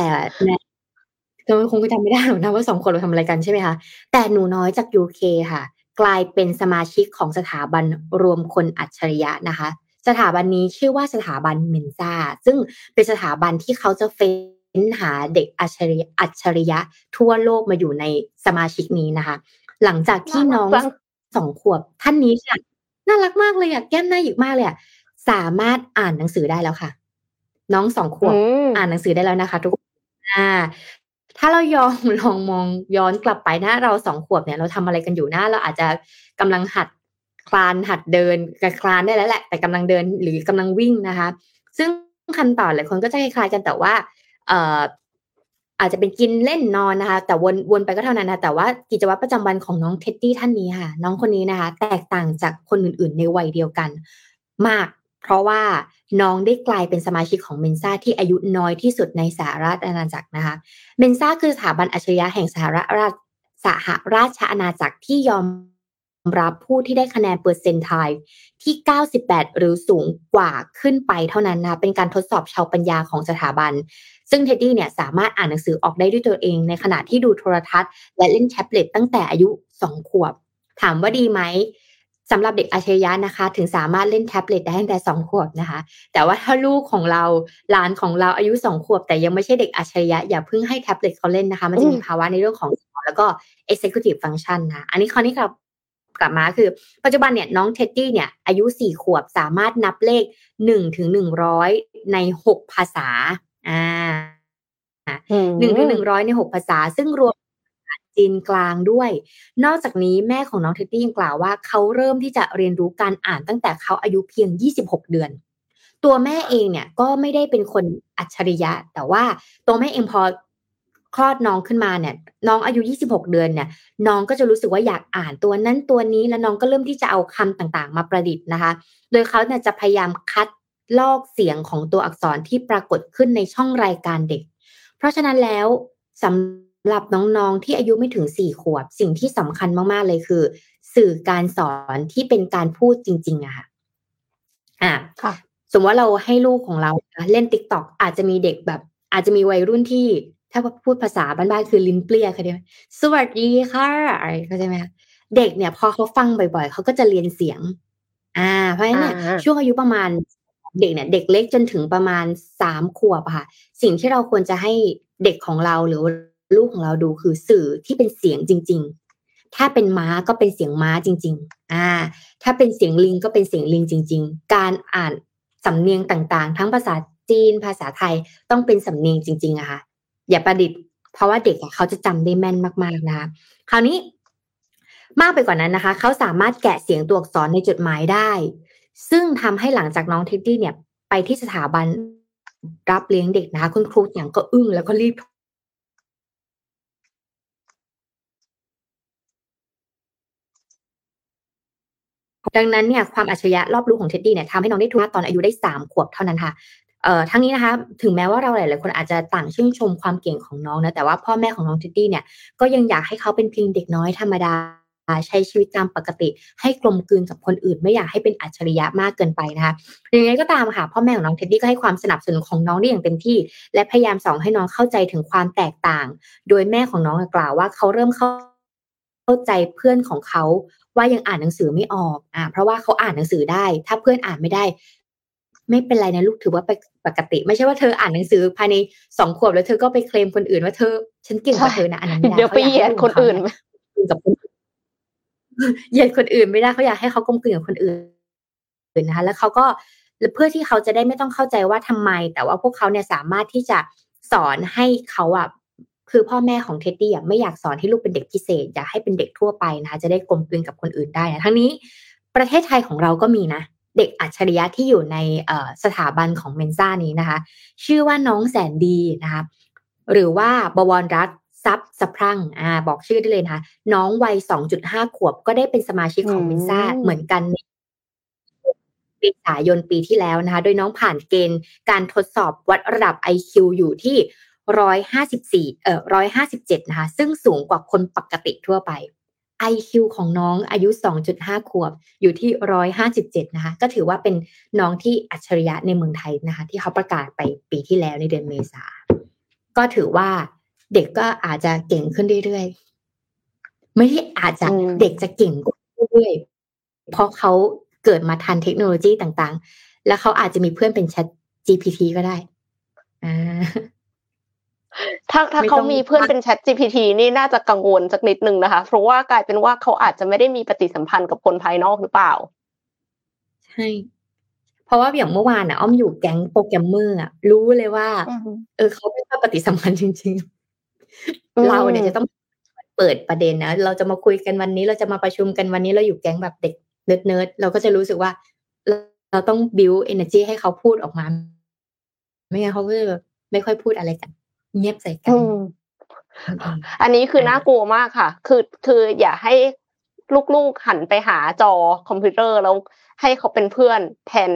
Speaker 3: เราคงจำไม่ได้หรอกนะว่าสองคนเราทำอะไรกันใช่ไหมคะ แต่หนูน้อยจากยูเคค่ะ กลายเป็นสมาชิกของสถาบันรวมคนอัจฉริยะนะคะ สถาบันนี้ชื่อว่าสถาบันเมนซาซึ่งเป็นสถาบันที่เขาจะเฟ้นหาเด็กอัจฉริยะอัจฉริยะ ทั่วโลกมาอยู่ในสมาชิกนี้นะคะ หลังจากที่น้องสองขวบท่านนี้ค่ะน่ารักมากเลยอะแก้มหน้าหยิกมากเลยอะสามารถอ่านหนังสือได้แล้วค่ะ น้องสองขวบอ่านหนังสือได้แล้วนะคะ ทุกอ่า ถ้าเรายองลองมองย้อนกลับไปนะเราสองขวบเนี่ยเราทำอะไรกันอยู่นะเราอาจจะกำลังหัดคลานหัดเดินกับคลานได้แล้วแหละ แต่กำลังเดินหรือกำลังวิ่งนะคะ ซึ่งคันต่อหลายคนก็จะคล้ายๆกันแต่ว่าเอ่ออาจจะเป็นกินเล่นนอนนะคะ แต่วนวนไปก็เท่านั้นนะแต่ว่ากิจวัตรประจำวันของน้องเท็ดดี้ท่านนี้ค่ะ น้องคนนี้นะคะ แตกต่างจากคนอื่น ๆ ในวัยเดียวกัน มาก เพราะว่าน้องได้กลายเป็นสมาชิกของเมนซ่าที่อายุน้อยที่สุดในสหราชอาณาจักรนะคะเมนซ่าคือสถาบันอัจฉริยะแห่งสหรัฐสหราชอาณาจักรที่ยอมรับผู้ที่ได้คะแนนเปอร์เซนต์ไทที่ 98 หรือสูงกว่าขึ้นไปเท่านั้นนะเป็นการทดสอบเชาวน์ปัญญาของสถาบัน ซึ่งเท็ดดี้เนี่ยสามารถอ่านหนังสือออกได้ด้วยตัวเอง ในขณะที่ดูโทรทัศน์และเล่นแท็บเล็ตตั้งแต่อายุ 2 ขวบ ถามว่าดีไหม สำหรับเด็กอัจฉริยะนะคะ ถึงสามารถเล่นแท็บเล็ตได้ตั้งแต่สองขวบนะคะ แต่ว่าถ้าลูกของเราหลานของเราอายุสองขวบ แต่ยังไม่ใช่เด็กอัจฉริยะอย่าเพิ่งให้แท็บเล็ตเขาเล่นนะคะ มันจะมีภาวะในเรื่องของสมองแล้วก็ executive function นะ อันนี้ข้อนี้กลับกลับมาคือ ปัจจุบันเนี่ยน้องเท็ดดี้เนี่ยอายุสี่ขวบสามารถนับเลขหนึ่งถึงหนึ่งร้อยในหกภาษาอ่าหนึ่งถึงหนึ่งร้อยในหกภาษา ซึ่งรวม จีนกลางด้วย นอกจากนี้แม่ของน้องเท็ดดี้ยังกล่าวว่าเขาเริ่มที่จะเรียนรู้การอ่านตั้งแต่เขาอายุเพียง 26 เดือน ตัวแม่เองเนี่ยก็ไม่ได้เป็นคนอัจฉริยะ แต่ว่าตัวแม่เองพอคลอดน้องขึ้นมาเนี่ย น้องอายุ 26 เดือนเนี่ย น้องก็จะรู้สึกว่าอยากอ่านตัวนั้นตัวนี้แล้วน้องก็เริ่มที่จะเอาคำต่างๆ มาประดิษฐ์นะคะ โดยเขาเนี่ยจะพยายามคัดลอกเสียงของตัวอักษรที่ปรากฏขึ้นในช่องรายการเด็ก เพราะฉะนั้นแล้วสำ หรับน้องๆที่อายุไม่ถึงสี่ขวบ สิ่งที่สำคัญมากๆเลยคือ สื่อการสอนที่เป็นการพูดจริง ๆอะค่ะอ่าสมมติว่าเราให้ลูกของเราเล่นติ๊กต็อกอาจจะมีเด็กแบบ อาจจะมีวัยรุ่นที่ถ้าพูดภาษาบ้านๆคือลิ้นเปรี้ยค่ะเดียวสวัสดีค่ะอะไรเข้าใจไหมเด็กเนี่ยพอเขาฟังบ่อยๆ เขาก็จะเรียนเสียง อ่า เพราะฉะนั้นเนี่ยช่วงอายุประมาณเด็กเนี่ยเด็กเล็กจนถึงประมาณสามขวบค่ะ สิ่งที่เราควรจะให้เด็กของเราหรือ ลูกของเราดูคือสื่อที่เป็นเสียงจริง ๆ ถ้าเป็นม้าก็เป็นเสียงม้าจริง ๆ อ่า ถ้าเป็นเสียงลิงก็เป็นเสียงลิงจริง ๆ การอ่านสำเนียงต่างๆ ทั้งภาษาจีนภาษาไทยต้องเป็นสำเนียงจริงๆอะค่ะ อย่าประดิษฐ์ เพราะว่าเด็กเขาจะจำได้แม่นมากๆนะคะคราวนี้มากไปกว่านั้นนะคะ เขาสามารถแกะเสียงตัวอักษรในจดหมายได้ ซึ่งทำให้หลังจากน้องเท็ดดี้เนี่ย ไปที่สถาบันรับเลี้ยงเด็กนะคะ คุณครูอย่างก็อึ้งแล้วก็รีบ ดังนั้นเนี่ยความอัจฉริยะรอบรู้ของเท็ดดี้เนี่ยทำให้น้องได้ทุนตอนอายุได้สามขวบเท่านั้นค่ะเอ่อทั้งนี้นะคะถึงแม้ว่าเราหลาย ๆ คนอาจจะต่างชื่นชมความเก่งของน้องนะแต่ว่าพ่อแม่ของน้องเท็ดดี้เนี่ยก็ยังอยากให้เขาเป็นเพียงเด็กน้อยธรรมดาใช้ชีวิตตามปกติ ให้กลมกลืนกับคนอื่น ไม่อยากให้เป็นอัจฉริยะมากเกินไปนะคะยังไงก็ตามค่ะพ่อแม่ของน้องเท็ดดี้ก็ให้ความสนับสนุนของน้องได้อย่างเต็มที่ และพยายามสอนให้น้องเข้าใจถึงความแตกต่าง โดยแม่ของน้องกล่าวว่าเขาเริ่มเข้าเข้าใจเพื่อนของเขา ว่ายังอ่านหนังสือไม่ออกอ่าเพราะว่าเขาอ่านหนังสือได้ ถ้าเพื่อนอ่านไม่ได้ ไม่เป็นไรนะลูกถือว่าไปปกติ ไม่ใช่ว่าเธออ่านหนังสือภายในสองขวบแล้วเธอก็ไปเคลมคนอื่นว่าเธอ ฉันเก่งกว่าเธอนะอันนั้นไม่ได้
Speaker 2: เดี๋ยวไปเหยียดคนอื่น
Speaker 3: กับคนเหยียดคนอื่นไม่ได้เขาอยากให้เขากลมกลืนกับคนอื่นนะคะ แล้วเขาก็เพื่อที่เขาจะได้ไม่ต้องเข้าใจว่าทำไม แต่ว่าพวกเขาเนี่ยสามารถที่จะสอนให้เขาอะ คือพ่อแม่ของเท็ดดี้ไม่อยากสอนให้ลูกเป็นเด็กพิเศษ อยากให้เป็นเด็กทั่วไปนะคะจะได้กลมกลืนกับคนอื่นได้นะทั้งนี้ประเทศไทยของเราก็มีนะ เด็กอัจฉริยะที่อยู่ในสถาบันของเมนซ่านี้นะคะ ชื่อว่าน้องแสนดีนะคะหรือว่าบวรรัตซับสะพรั่งอ่าบอกชื่อได้เลยนะคะน้องวัยสองจุดห้าขวบก็ได้เป็นสมาชิกของเมนซ่าเหมือนกันปีสายนปีที่แล้วนะคะ โดยน้องผ่านเกณฑ์การทดสอบวัดระดับ IQ อยู่ที่ ร้อยห้าสิบสี่เอ่อร้อยห้าสิบเจ็ดนะคะซึ่งสูงกว่าคนปกติทั่วไป IQ ของน้องอายุ 2.5 ขวบ อยู่ที่ 157 นะคะ ก็ถือว่าเป็นน้องที่อัจฉริยะในเมืองไทยนะคะ ที่เขาประกาศไปปีที่แล้วในเดือนเมษา ก็ถือว่าเด็กก็อาจจะเก่งขึ้นเรื่อยๆ ไม่ใช่อาจจะเด็กจะเก่งเรื่อยๆ เพราะเขาเกิดมาทันเทคโนโลยีต่างๆ แล้วเขาอาจจะมีเพื่อนเป็น Chat GPT ก็ได้ อ่า
Speaker 2: ถ้าถ้าเขามีเพื่อนเป็น Chat GPT นี่น่าจะกังวลสักนิดนึงนะคะ เพราะว่ากลายเป็นว่าเขาอาจจะไม่ได้มีปฏิสัมพันธ์กับคนภายนอกหรือเปล่า
Speaker 3: ใช่ เพราะว่าอย่างเมื่อวานอะอ้อมอยู่แก๊งโปรแกรมเมอร์อะรู้เลยว่า เออเขาไม่ชอบปฏิสัมพันธ์จริง ๆ เราเนี่ยจะต้องเปิดประเด็นนะเราจะมาคุยกันวันนี้เราจะมาประชุมกันวันนี้เราอยู่แก๊งแบบเด็กnerd nerd เราก็จะรู้สึกว่า เราต้อง build energy ให้เขาพูดออกมา ไม่งั้นเขาก็จะไม่ค่อยพูดอะไรกัน เงียบใส่กัน
Speaker 2: อันนี้คือน่ากลัวมากค่ะ คือคืออย่าให้ลูกๆหันไปหาจอคอมพิวเตอร์แล้วให้เขาเป็นเพื่อนแทน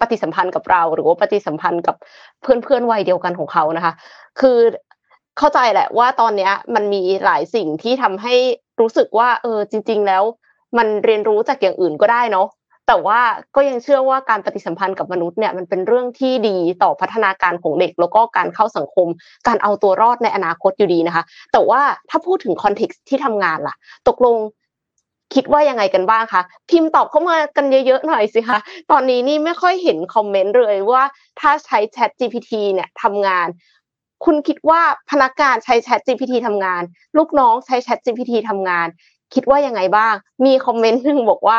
Speaker 2: ปฏิสัมพันธ์กับเรา หรือว่าปฏิสัมพันธ์กับเพื่อนเพื่อนวัยเดียวกันของเขานะคะ คือเข้าใจแหละว่าตอนเนี้ย มันมีหลายสิ่งที่ทำให้รู้สึกว่า เออจริง ๆ แล้ว มันเรียนรู้จากอย่างอื่นก็ได้เนาะ แต่ว่าก็ยังเชื่อว่าการปฏิสัมพันธ์กับมนุษย์เนี่ยมันเป็นเรื่องที่ดีต่อพัฒนาการของเด็ก แล้วก็การเข้าสังคม การเอาตัวรอดในอนาคตอยู่ดีนะคะ แต่ว่าถ้าพูดถึงคอนเท็กซ์ที่ทำงานล่ะ ตกลงคิดว่ายังไงกันบ้างคะพิมพ์ตอบเข้ามากันเยอะๆหน่อยสิคะตอนนี้นี่ไม่ค่อยเห็นคอมเมนต์เลยว่าถ้าใช้ Chat GPT เนี่ยทำงาน คุณคิดว่าพนักงานใช้ Chat GPT ทำงาน ลูกน้องใช้ Chat GPT ทำงาน คิดว่ายังไงบ้าง มีคอมเมนต์หนึ่งบอกว่า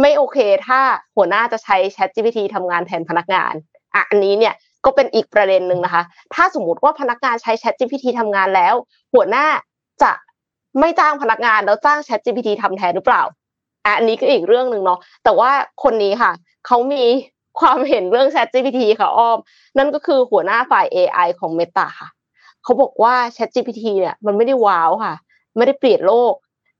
Speaker 2: ไม่โอเคถ้าหัวหน้าจะใช้ Chat GPT ทำงานแทนพนักงานอะอันนี้เนี่ยก็เป็นอีกประเด็นหนึ่งนะคะ ถ้าสมมติว่าพนักงานใช้ Chat GPT ทำงานแล้ว หัวหน้าจะไม่จ้างพนักงานแล้วจ้าง Chat GPT ทำแทนหรือเปล่าอะอันนี้ก็อีกเรื่องหนึ่งเนาะแต่ว่าคนนี้ค่ะเขามีความเห็นเรื่อง Chat GPT ค่ะอ้อม นั่นก็คือหัวหน้าฝ่าย AI ของ Meta ค่ะเขาบอกว่า Chat GPT เนี่ยมันไม่ได้ว้าวค่ะ ไม่ได้เปลี่ยนโลก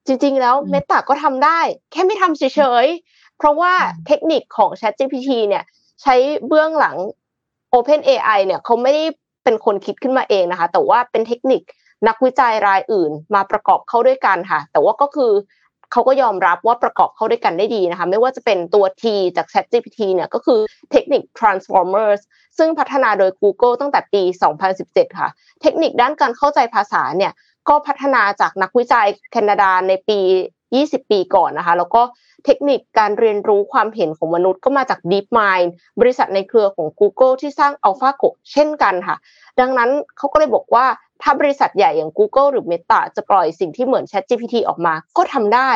Speaker 2: จริง ๆ แล้วเมตาก็ทำได้ แค่ไม่ทำเฉยๆ เพราะว่าเทคนิคของ ChatGPT เนี่ย ใช้เบื้องหลัง OpenAI เนี่ยเขาไม่ได้เป็นคนคิดขึ้นมาเองนะคะ แต่ว่าเป็นเทคนิคนักวิจัยรายอื่นมาประกอบเข้าด้วยกันค่ะ แต่ว่าก็คือเขาก็ยอมรับว่าประกอบเข้าด้วยกันได้ดีนะคะ ไม่ว่าจะเป็นตัว T จาก ChatGPT เนี่ยก็คือเทคนิค Transformers ซึ่งพัฒนาโดย Google ตั้งแต่ปี 2017 ค่ะ เทคนิคด้านการเข้าใจภาษาเนี่ย ก็พัฒนาจากนักวิจัยแคนาดาในปี 20 ปีก่อนนะคะ แล้วก็เทคนิคการเรียนรู้ความเห็นของมนุษย์ก็มาจาก DeepMind บริษัทในเครือของ Google ที่สร้าง AlphaGo เช่นกันค่ะ ดังนั้นเขาก็เลยบอกว่าถ้าบริษัทใหญ่อย่าง Google หรือ Meta จะปล่อยสิ่งที่เหมือน ChatGPT ออกมาก็ทำได้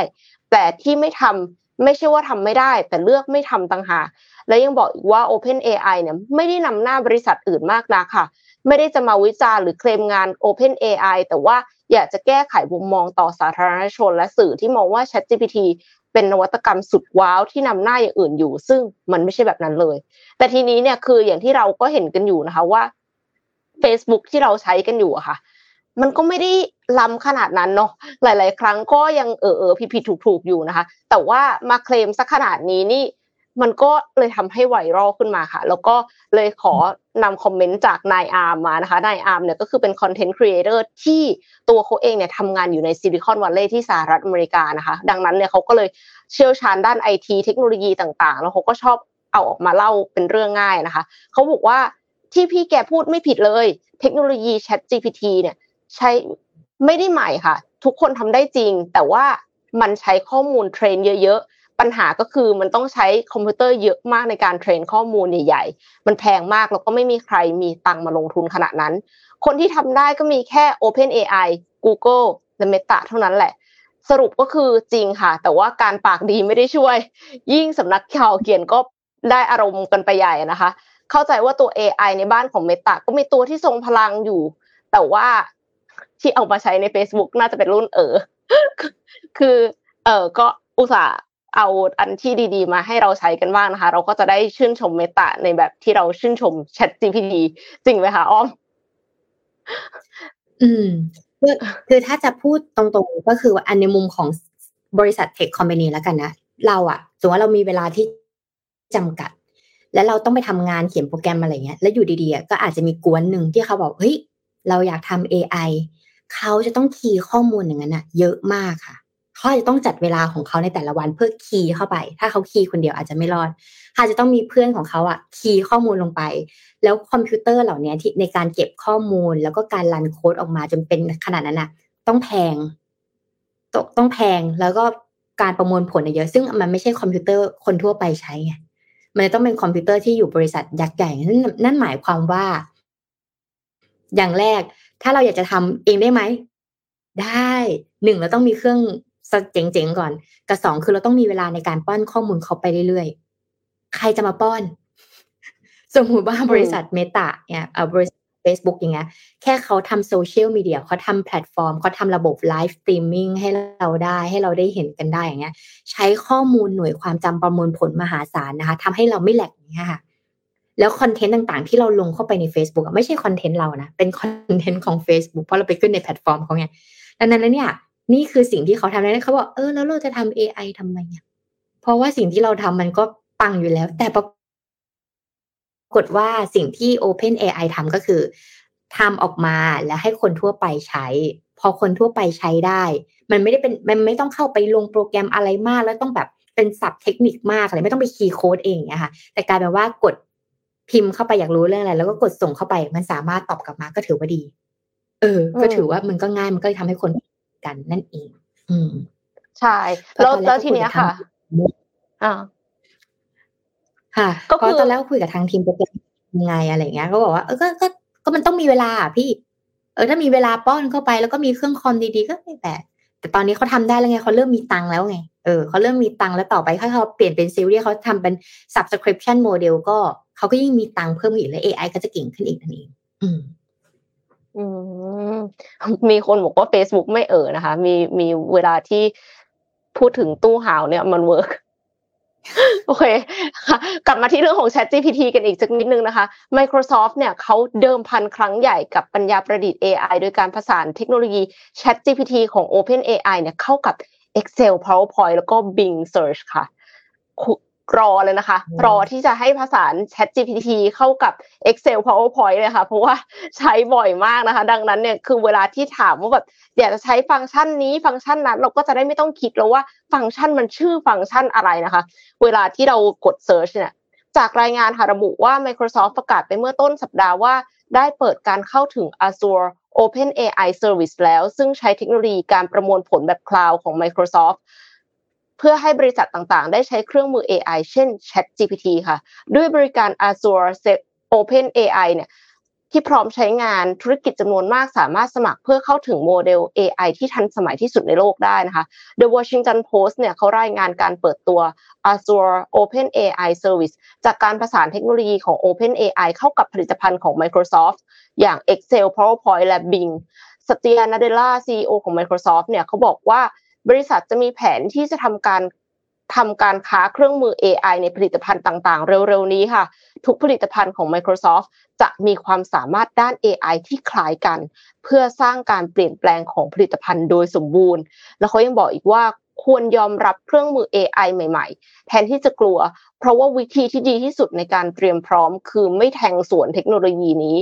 Speaker 2: แต่ที่ไม่ทำไม่ใช่ว่าทำไม่ได้ แต่เลือกไม่ทำต่างหากและยังบอกอีกว่า OpenAI เนี่ยไม่ได้นำหน้าบริษัทอื่นมากนะค่ะ ไม่ได้จะมาวิจารณ์หรือเคลมงาน Open AI แต่ว่าอยากจะแก้ไขมุมมองต่อสาธารณชนและสื่อที่มองว่า ChatGPT เป็นนวัตกรรมสุดว้าวที่นำหน้าอย่างอื่นอยู่ ซึ่งมันไม่ใช่แบบนั้นเลย แต่ทีนี้เนี่ยคืออย่างที่เราก็เห็นกันอยู่นะคะว่า Facebook ที่เราใช้กันอยู่อะค่ะ มันก็ไม่ได้ล้ำขนาดนั้นเนาะหลาย ๆ ครั้งก็ยังเออเออผิดๆถูกๆอยู่นะคะ แต่ว่ามาเคลมสักขนาดนี้นี่ มันก็เลยทำให้ไวรัลขึ้นมาค่ะ แล้วก็เลยขอนำคอมเมนต์จากนายอาร์มมานะคะนายอาร์มเนี่ยก็คือเป็น content creator ที่ตัวเขาเองเนี่ยทำงานอยู่ในซิลิคอนวัลเลย์ที่สหรัฐอเมริกานะคะ ดังนั้นเนี่ยเขาก็เลยเชี่ยวชาญด้านไอทีเทคโนโลยีต่างๆ แล้วเขาก็ชอบเอาออกมาเล่าเป็นเรื่องง่ายนะคะเขาบอกว่าที่พี่แกพูดไม่ผิดเลย เทคโนโลยี Chat GPT เนี่ยใช้ไม่ได้ใหม่ค่ะ ทุกคนทำได้จริง แต่ว่ามันใช้ข้อมูล train เยอะ ปัญหาก็คือมันต้องใช้คอมพิวเตอร์เยอะมากในการ train ข้อมูลใหญ่ๆ มันแพงมากแล้วก็ไม่มีใครมีตังมาลงทุนขนาดนั้น คนที่ทำได้ก็มีแค่ Open AI Google และ Meta เท่านั้นแหละ สรุปก็คือจริงค่ะ แต่ว่าการปากดีไม่ได้ช่วย ยิ่งสำนักข่าวเขียนก็ได้อารมณ์กันไปใหญ่นะคะ เข้าใจว่าตัว AI ในบ้านของ Meta ก็มีตัวที่ทรงพลังอยู่ แต่ว่าที่เอามาใช้ใน Facebook น่าจะเป็นรุ่นเออคือเออก็อุตส่าห์ เอาอันที่ดีๆ มาให้เราใช้กันบ้างนะคะ เราก็จะได้ชื่นชมเมตาในแบบที่เราชื่นชม Chat GPT จริงไหมคะอ้อม
Speaker 3: อืมคือคือถ้าจะพูดตรงๆ ก็คืออันในมุมของบริษัท tech company แล้วกันนะ เราอะสมมติว่าเรามีเวลาที่จำกัด และเราต้องไปทำงานเขียนโปรแกรมอะไรเงี้ย แล้วอยู่ดีๆ ก็อาจจะมีก๊วนหนึ่งที่เขาบอกเฮ้ย เราอยากทำ AI เขาจะต้องคีย์ข้อมูลอย่างนั้นอะเยอะมากค่ะ เขาจะต้องจัดเวลาของเขาในแต่ละวันเพื่อคีย์เข้าไป ถ้าเขาคีย์คนเดียวอาจจะไม่รอดอาจจะต้องมีเพื่อนของเขาอะคีย์ข้อมูลลงไป แล้วคอมพิวเตอร์เหล่านี้ที่ในการเก็บข้อมูล แล้วก็การรันโค้ดออกมาจนเป็นขนาดนั้นอะต้องแพงตกต้องแพงแล้วก็การประมวลผลเยอะ ซึ่งมันไม่ใช่คอมพิวเตอร์คนทั่วไปใช้ไงมันต้องเป็นคอมพิวเตอร์ที่อยู่บริษัทยักษ์ใหญ่นั่นนั่นหมายความว่า อย่างแรกถ้าเราอยากจะทำเองได้ไหมได้หนึ่งเราต้องมีเครื่อง เจ๋งๆก่อนกับสองคือเราต้องมีเวลาในการป้อนข้อมูลเขาไปเรื่อยๆ ใครจะมาป้อน สมมติว่าบริษัทเมตาเนี่ยบริษัท Facebook อย่างเงี้ยแค่เขาทำโซเชียลมีเดียเขาทำแพลตฟอร์มเขาทำระบบ live streaming ให้เราได้ให้เราได้เห็นกันได้อย่างเงี้ย ใช้ข้อมูลหน่วยความจำประมวลผลมหาศาลนะคะทำให้เราไม่ lag อย่างเงี้ยค่ะแล้วคอนเทนต์ต่างๆ ที่เราลงเข้าไปใน Facebook ไม่ใช่คอนเทนต์เรานะ เป็นคอนเทนต์ของ Facebook เพราะเราไปขึ้นในแพลตฟอร์มเขาไงดังนั้นแล้วเนี่ย นี่คือสิ่งที่เขาทำได้เขาบอกเออแล้วเราจะทำ AI ทำไมอะเพราะว่าสิ่งที่เราทำมันก็ปังอยู่แล้ว แต่ปรากฏว่าสิ่งที่ Open AI ทำก็คือทำออกมาแล้วให้คนทั่วไปใช้ พอคนทั่วไปใช้ได้ มันไม่ได้เป็นมันไม่ต้องเข้าไปลงโปรแกรมอะไรมาก แล้วต้องแบบเป็นศัพท์เทคนิคมากอะไรไม่ต้องไปคีย์โค้ดเองนะคะแต่กลายเป็นว่ากดพิมพ์เข้าไปอยากรู้เรื่องอะไร แล้วก็กดส่งเข้าไป มันสามารถตอบกลับมาก็ถือว่าดี เออ ก็ถือว่ามันก็ง่ายมันก็ทำให้คน กันนั่นเอง อืม
Speaker 2: ใช่ แล้วแล้วทีเนี้ยค่ะ อ่า
Speaker 3: ค่ะ ก็คือตอนแรกคุยกับทางทีมโปรแกรมยังไงอะไรเงี้ย ก็บอกว่าเออก็ก็ก็มันต้องมีเวลาพี่ เออ ถ้ามีเวลาป้อนเข้าไปแล้วก็มีเครื่องคอมดีๆก็ไม่แปลกแต่ตอนนี้เขาทำได้แล้วไงเขาเริ่มมีตังแล้วไง เออเขาเริ่มมีตังแล้วต่อไปถ้าเขาเปลี่ยนเป็นซีรีส์เขาทำเป็น subscription model ก็เขาก็ยิ่งมีตังเพิ่มอีกแล้ว AI ก็จะเก่งขึ้นอีกนั่นเอง อืม
Speaker 2: อืมมีคนบอกว่า Facebook ไม่เออนะคะ มีมีเวลาที่พูดถึงตู้หาวเนี่ยมัน work โอเคค่ะกลับมาที่เรื่องของ Chat GPT กันอีกสักนิดนึงนะคะ Microsoft เนี่ยเขาเดิมพันครั้งใหญ่กับปัญญาประดิษฐ์ AI โดยการผสานเทคโนโลยี Chat GPT ของ Open AI เนี่ยเข้ากับ Excel PowerPoint แล้วก็ Bing Search ค่ะ รอเลยนะคะ รอที่จะให้ผสาน Chat GPT เข้ากับ Excel PowerPoint เลยค่ะ เพราะว่าใช้บ่อยมากนะคะ ดังนั้นเนี่ยคือเวลาที่ถามว่าแบบอยากจะใช้ฟังก์ชันนี้ฟังก์ชันนั้น เราก็จะได้ไม่ต้องคิดแล้วว่าฟังก์ชันมันชื่อฟังก์ชันอะไรนะคะ เวลาที่เรากด Search เนี่ยจากรายงานหาระบุว่า Microsoft ประกาศไปเมื่อต้นสัปดาห์ว่า ได้เปิดการเข้าถึง Azure Open AI Service แล้ว ซึ่งใช้เทคโนโลยีการประมวลผลแบบคลาวด์ของ Microsoft เพื่อให้บริษัทต่างๆ ได้ใช้เครื่องมือ AI เช่น Chat GPT ค่ะ ด้วยบริการ Azure Open AI เนี่ยที่พร้อมใช้งานธุรกิจจำนวนมากสามารถสมัครเพื่อเข้าถึงโมเดล AI ที่ทันสมัยที่สุดในโลกได้นะคะ The Washington Post เนี่ยเขารายงานการเปิดตัว Azure Open AI Service จากการประสานเทคโนโลยีของ Open AI เข้ากับผลิตภัณฑ์ของ Microsoft อย่าง Excel PowerPoint และ Bing สตียนาเดล่า CEO ของ Microsoft เนี่ยเขาบอกว่า บริษัทจะมีแผนที่จะทำการทำการค้าเครื่องมือ AI ในผลิตภัณฑ์ต่างๆ เร็วๆ นี้ค่ะ ทุกผลิตภัณฑ์ของ Microsoft จะมีความสามารถด้าน AI ที่คล้ายกัน เพื่อสร้างการเปลี่ยนแปลงของผลิตภัณฑ์โดยสมบูรณ์ แล้วเขายังบอกอีกว่าควรยอมรับเครื่องมือ AI ใหม่ ๆ แทนที่จะกลัว เพราะว่าวิธีที่ดีที่สุดในการเตรียมพร้อม คือไม่แทงสวนเทคโนโลยีนี้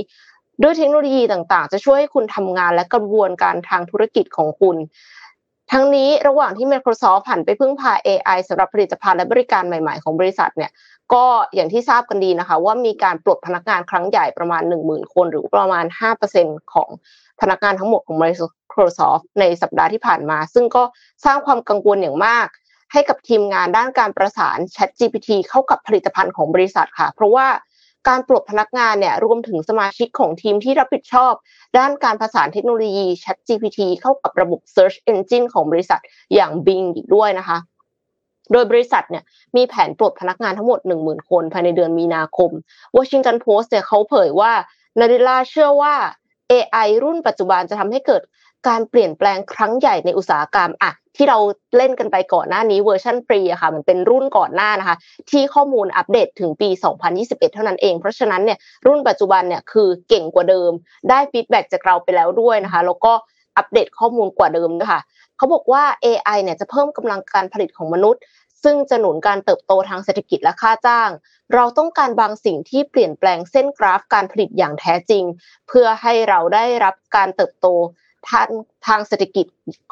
Speaker 2: ด้วยเทคโนโลยีต่างๆ จะช่วยให้คุณทำงานและกระบวนการทางธุรกิจของคุณ ทั้งนี้ระหว่างที่ Microsoft ผันไปพึ่งพา AI สำหรับผลิตภัณฑ์และบริการใหม่ๆของบริษัทเนี่ยก็อย่างที่ทราบกันดีนะคะ ว่ามีการปลดพนักงานครั้งใหญ่ประมาณ 10,000 คน หรือประมาณ 5%ของพนักงานทั้งหมดของ Microsoft ในสัปดาห์ที่ผ่านมา ซึ่งก็สร้างความกังวลอย่างมาก ให้กับทีมงานด้านการประสาน ChatGPT เข้ากับผลิตภัณฑ์ของบริษัทค่ะ เพราะว่า การปลดพนักงานเนี่ยรวมถึงสมาชิกของทีมที่รับผิดชอบ ด้านการผสานเทคโนโลยี ChatGPT เข้ากับระบบ Search Engine ของบริษัทอย่าง Bing อีกด้วยนะคะ โดยบริษัทเนี่ยมีแผนปลดพนักงานทั้งหมด 10,000 คนภายในเดือนมีนาคม Washington Post เนี่ยเขาเผยว่านาดิลาเชื่อว่า AI รุ่นปัจจุบันจะทำให้เกิด การเปลี่ยนแปลงครั้งใหญ่ในอุตสาหกรรมอะที่เราเล่นกันไปก่อนหน้านี้เวอร์ชันฟรีอะค่ะมันเป็นรุ่นก่อนหน้านะคะ ที่ข้อมูลอัปเดตถึงปี 2021 เท่านั้นเอง เพราะฉะนั้นเนี่ยรุ่นปัจจุบันเนี่ยคือเก่งกว่าเดิม ได้ฟีดแบ็จากเราไปแล้วด้วยนะคะ แล้วก็อัปเดตข้อมูลกว่าเดิมด้วยค่ะเขาบอกว่า AI เนี่ยจะเพิ่มกำลังการผลิตของมนุษย์ ซึ่งจะหนุนการเติบโตทางเศรษฐกิจและค่าจ้าง เราต้องการบางสิ่งที่เปลี่ยนแปลงเส้นกราฟการผลิตอย่างแท้จริง เพื่อให้เราได้รับการเติบโต ทางทางเศรษฐกิจ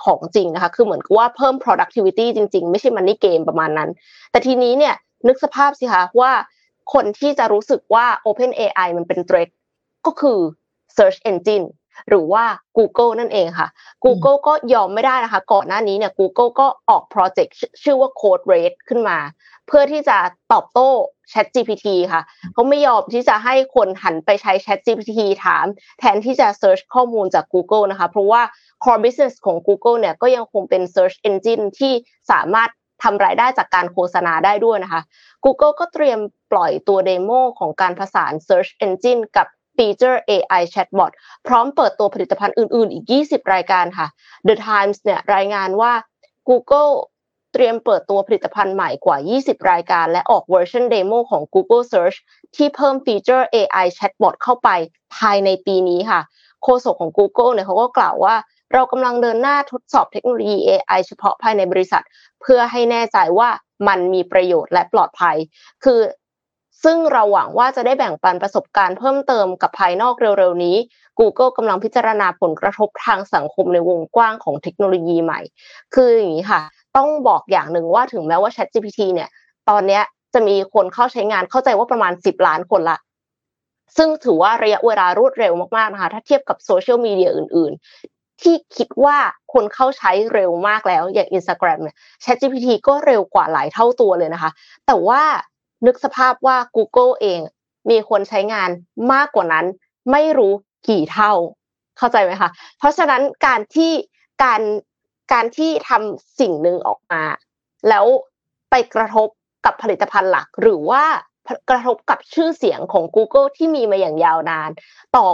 Speaker 2: ของจริงนะคะ คือเหมือนกับว่าเพิ่ม productivity จริง ๆ ไม่ใช่ money game ประมาณนั้น แต่ทีนี้เนี่ยนึกสภาพสิคะว่าคนที่จะรู้สึกว่า Open AI มันเป็น threat ก็คือ search engine หรือว่า Google นั่นเองค่ะ Google ก็ยอมไม่ได้นะคะ ก่อนหน้านี้เนี่ย Google ก็ออกโปรเจกต์ชื่อว่า Code Red ขึ้นมา เพื่อที่จะตอบโต้ Chat GPT ค่ะเขาไม่ยอมที่จะให้คนหันไปใช้ Chat GPT ถาม แทนที่จะ search ข้อมูลจาก Google นะคะ เพราะว่า core business ของ Google เนี่ยก็ยังคงเป็น search engine ที่สามารถทำรายได้จากการโฆษณาได้ด้วยนะคะ Google ก็เตรียมปล่อยตัว demo ของการผสาน search engine กับฟีเจอร์ AI Chatbot พร้อมเปิดตัวผลิตภัณฑ์อื่น ๆ อีก 20 รายการค่ะ The Times เนี่ยรายงานว่า Google เตรียมเปิดตัวผลิตภัณฑ์ใหม่กว่า 20 รายการ และออกเวอร์ชัน demo ของ Google Search ที่เพิ่มฟีเจอร์ AI Chatbot เข้าไปภายในปีนี้ค่ะ โฆษกของ Google เนี่ยเขาก็กล่าวว่า เรากำลังเดินหน้าทดสอบเทคโนโลยี AI เฉพาะภายในบริษัท เพื่อให้แน่ใจว่ามันมีประโยชน์และปลอดภัย คือ ซึ่งเราหวังว่าจะได้แบ่งปันประสบการณ์เพิ่มเติมกับภายนอกเร็วๆนี้ Google กำลังพิจารณาผลกระทบทางสังคมในวงกว้างของเทคโนโลยีใหม่ คืออย่างนี้ค่ะ ต้องบอกอย่างหนึ่งว่าถึงแม้ว่า ChatGPT เนี่ย ตอนนี้จะมีคนเข้าใช้งานเข้าใจว่าประมาณ 10 ล้านคนละซึ่งถือว่าระยะเวลารวดเร็วมากๆนะคะถ้าเทียบกับโซเชียลมีเดียอื่น ๆ ที่คิดว่าคนเข้าใช้เร็วมากแล้วอย่าง Instagram เนี่ย ChatGPT ก็เร็วกว่าหลายเท่าตัวเลยนะคะ แต่ว่า นึกสภาพว่า Google เอง มีคนใช้งานมากกว่านั้น ไม่รู้กี่เท่า เข้าใจไหมคะเพราะฉะนั้นการที่การการที่ทำสิ่งหนึ่งออกมา แล้วไปกระทบกับผลิตภัณฑ์หลัก หรือว่ากระทบกับชื่อเสียงของ Google ที่มีมาอย่างยาวนาน ต่อ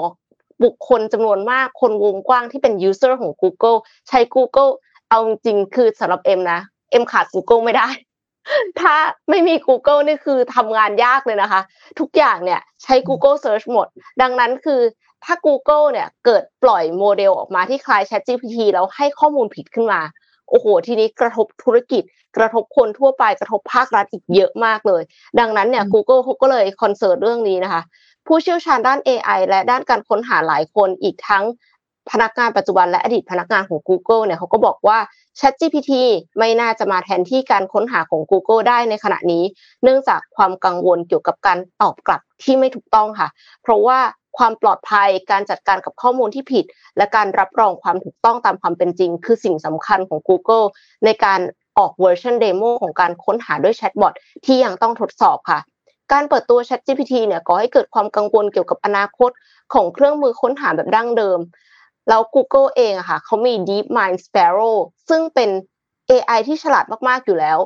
Speaker 2: บุคคลจำนวนมากคนวงกว้างที่เป็นยูเซอร์ของ Google ใช้ Google เอาจริงคือสำหรับเอ็มนะเอ็มขาด Google ไม่ได้ ถ้าไม่มี Google นี่คือทำงานยากเลยนะคะ ทุกอย่างเนี่ยใช้ Google Search หมด ดังนั้นคือถ้า Google เนี่ยเกิดปล่อยโมเดลออกมาที่คล้าย ChatGPT แล้วให้ข้อมูลผิดขึ้นมา โอ้โห ทีนี้กระทบธุรกิจ กระทบคนทั่วไปกระทบภาครัฐอีกเยอะมากเลย ดังนั้นเนี่ย Google เขาก็เลยคอนเซิร์ตเรื่องนี้นะคะ ผู้เชี่ยวชาญด้าน AI และด้านการค้นหาหลายคนอีกทั้ง พนักงานปัจจุบันและอดีตพนักงานของ Google เนี่ยเขาก็บอกว่า ChatGPT ไม่น่าจะมาแทนที่การค้นหาของ Google ได้ในขณะนี้ เนื่องจากความกังวลเกี่ยวกับการตอบกลับที่ไม่ถูกต้องค่ะ เพราะว่าความปลอดภัยการจัดการกับข้อมูลที่ผิด และการรับรองความถูกต้องตามความเป็นจริง คือสิ่งสำคัญของ Google ในการออกเวอร์ชัน demo ของการค้นหาด้วยแชทบอทที่ยังต้องทดสอบค่ะการเปิดตัว ChatGPT เนี่ยก่อให้เกิดความกังวลเกี่ยวกับอนาคตของเครื่องมือค้นหาแบบดั้งเดิม แล้ว Google เองอะค่ะเขามี DeepMind Sparrow ซึ่งเป็น AI ที่ฉลาดมากๆอยู่แล้ว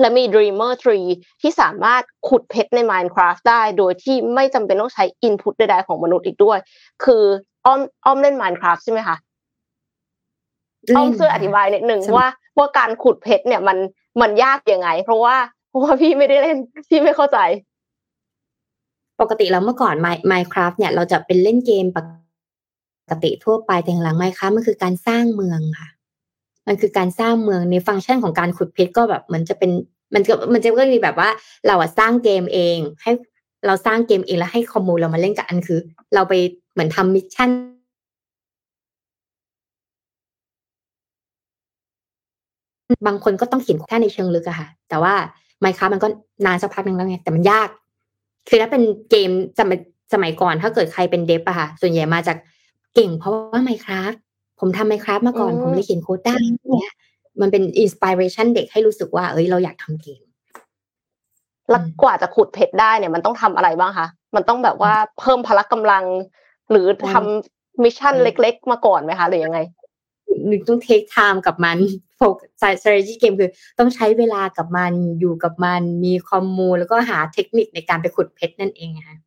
Speaker 2: และมี Dreamer 3 ที่สามารถขุดเพชรใน Minecraft ได้ โดยที่ไม่จำเป็นต้องใช้ input ใดๆของมนุษย์อีกด้วย คืออ้อมอ้อมเล่น Minecraft ใช่ไหมคะอ้อมช่วยอธิบายนิดนึงว่าว่าการขุดเพชรเนี่ยมันมันยากยังไง เพราะว่าเพราะว่าพี่ไม่ได้เล่นพี่ไม่เข้าใจ
Speaker 3: ปกติแล้วเมื่อก่อน Minecraft เนี่ยเราจะเป็นเล่นเกมปก ติทั่วไปแต่หลัง Minecraft มันคือการสร้างเมืองค่ะ มันคือการสร้างเมืองในฟังก์ชันของการขุดเพชรก็แบบเหมือนจะเป็นมันก็มันจะก็มีแบบว่าเราอะสร้างเกมเอง ให้เราสร้างเกมเองแล้วให้คอมมูเรามาเล่นกับอันคือ เราไปเหมือนทำมิชชั่นบางคนก็ต้องเขียนแค่ในเชิงลึกอะค่ะ แต่ว่าไมค์ค r a มันก็นานสักพักหนึ่งแล้วไงแต่มันยาก คือถ้าเป็นเกมสมัยสมัยก่อนถ้าเกิดใครเป็นเดฟอะค่ะ ส่วนใหญ่มาจาก เก่งเพราะว่าไมค์ค r a ผมทำไมค์ค r a มาก่อนผมเลยเขียนโค้ดได้เนี่ยมันเป็นอินสปิเรชันเด็กให้รู้สึกว่า เอ้ยเราอยากทำเกม
Speaker 2: แล้วกว่าจะขุดเพชรได้เนี่ยมันต้องทำอะไรบ้างคะมันต้องแบบว่าเพิ่มพละกำลัง หรือทำ mission เล็ก ๆ มาก่อนไหมคะหรือยังไง
Speaker 3: หนึ่งต้อง take time กับมันโฟกัส strategy game คือ ต้องใช้เวลากับมันอยู่กับมันมี commu แล้วก็หาเทคนิคในการไปขุดเพชรนั่นเองค่ะ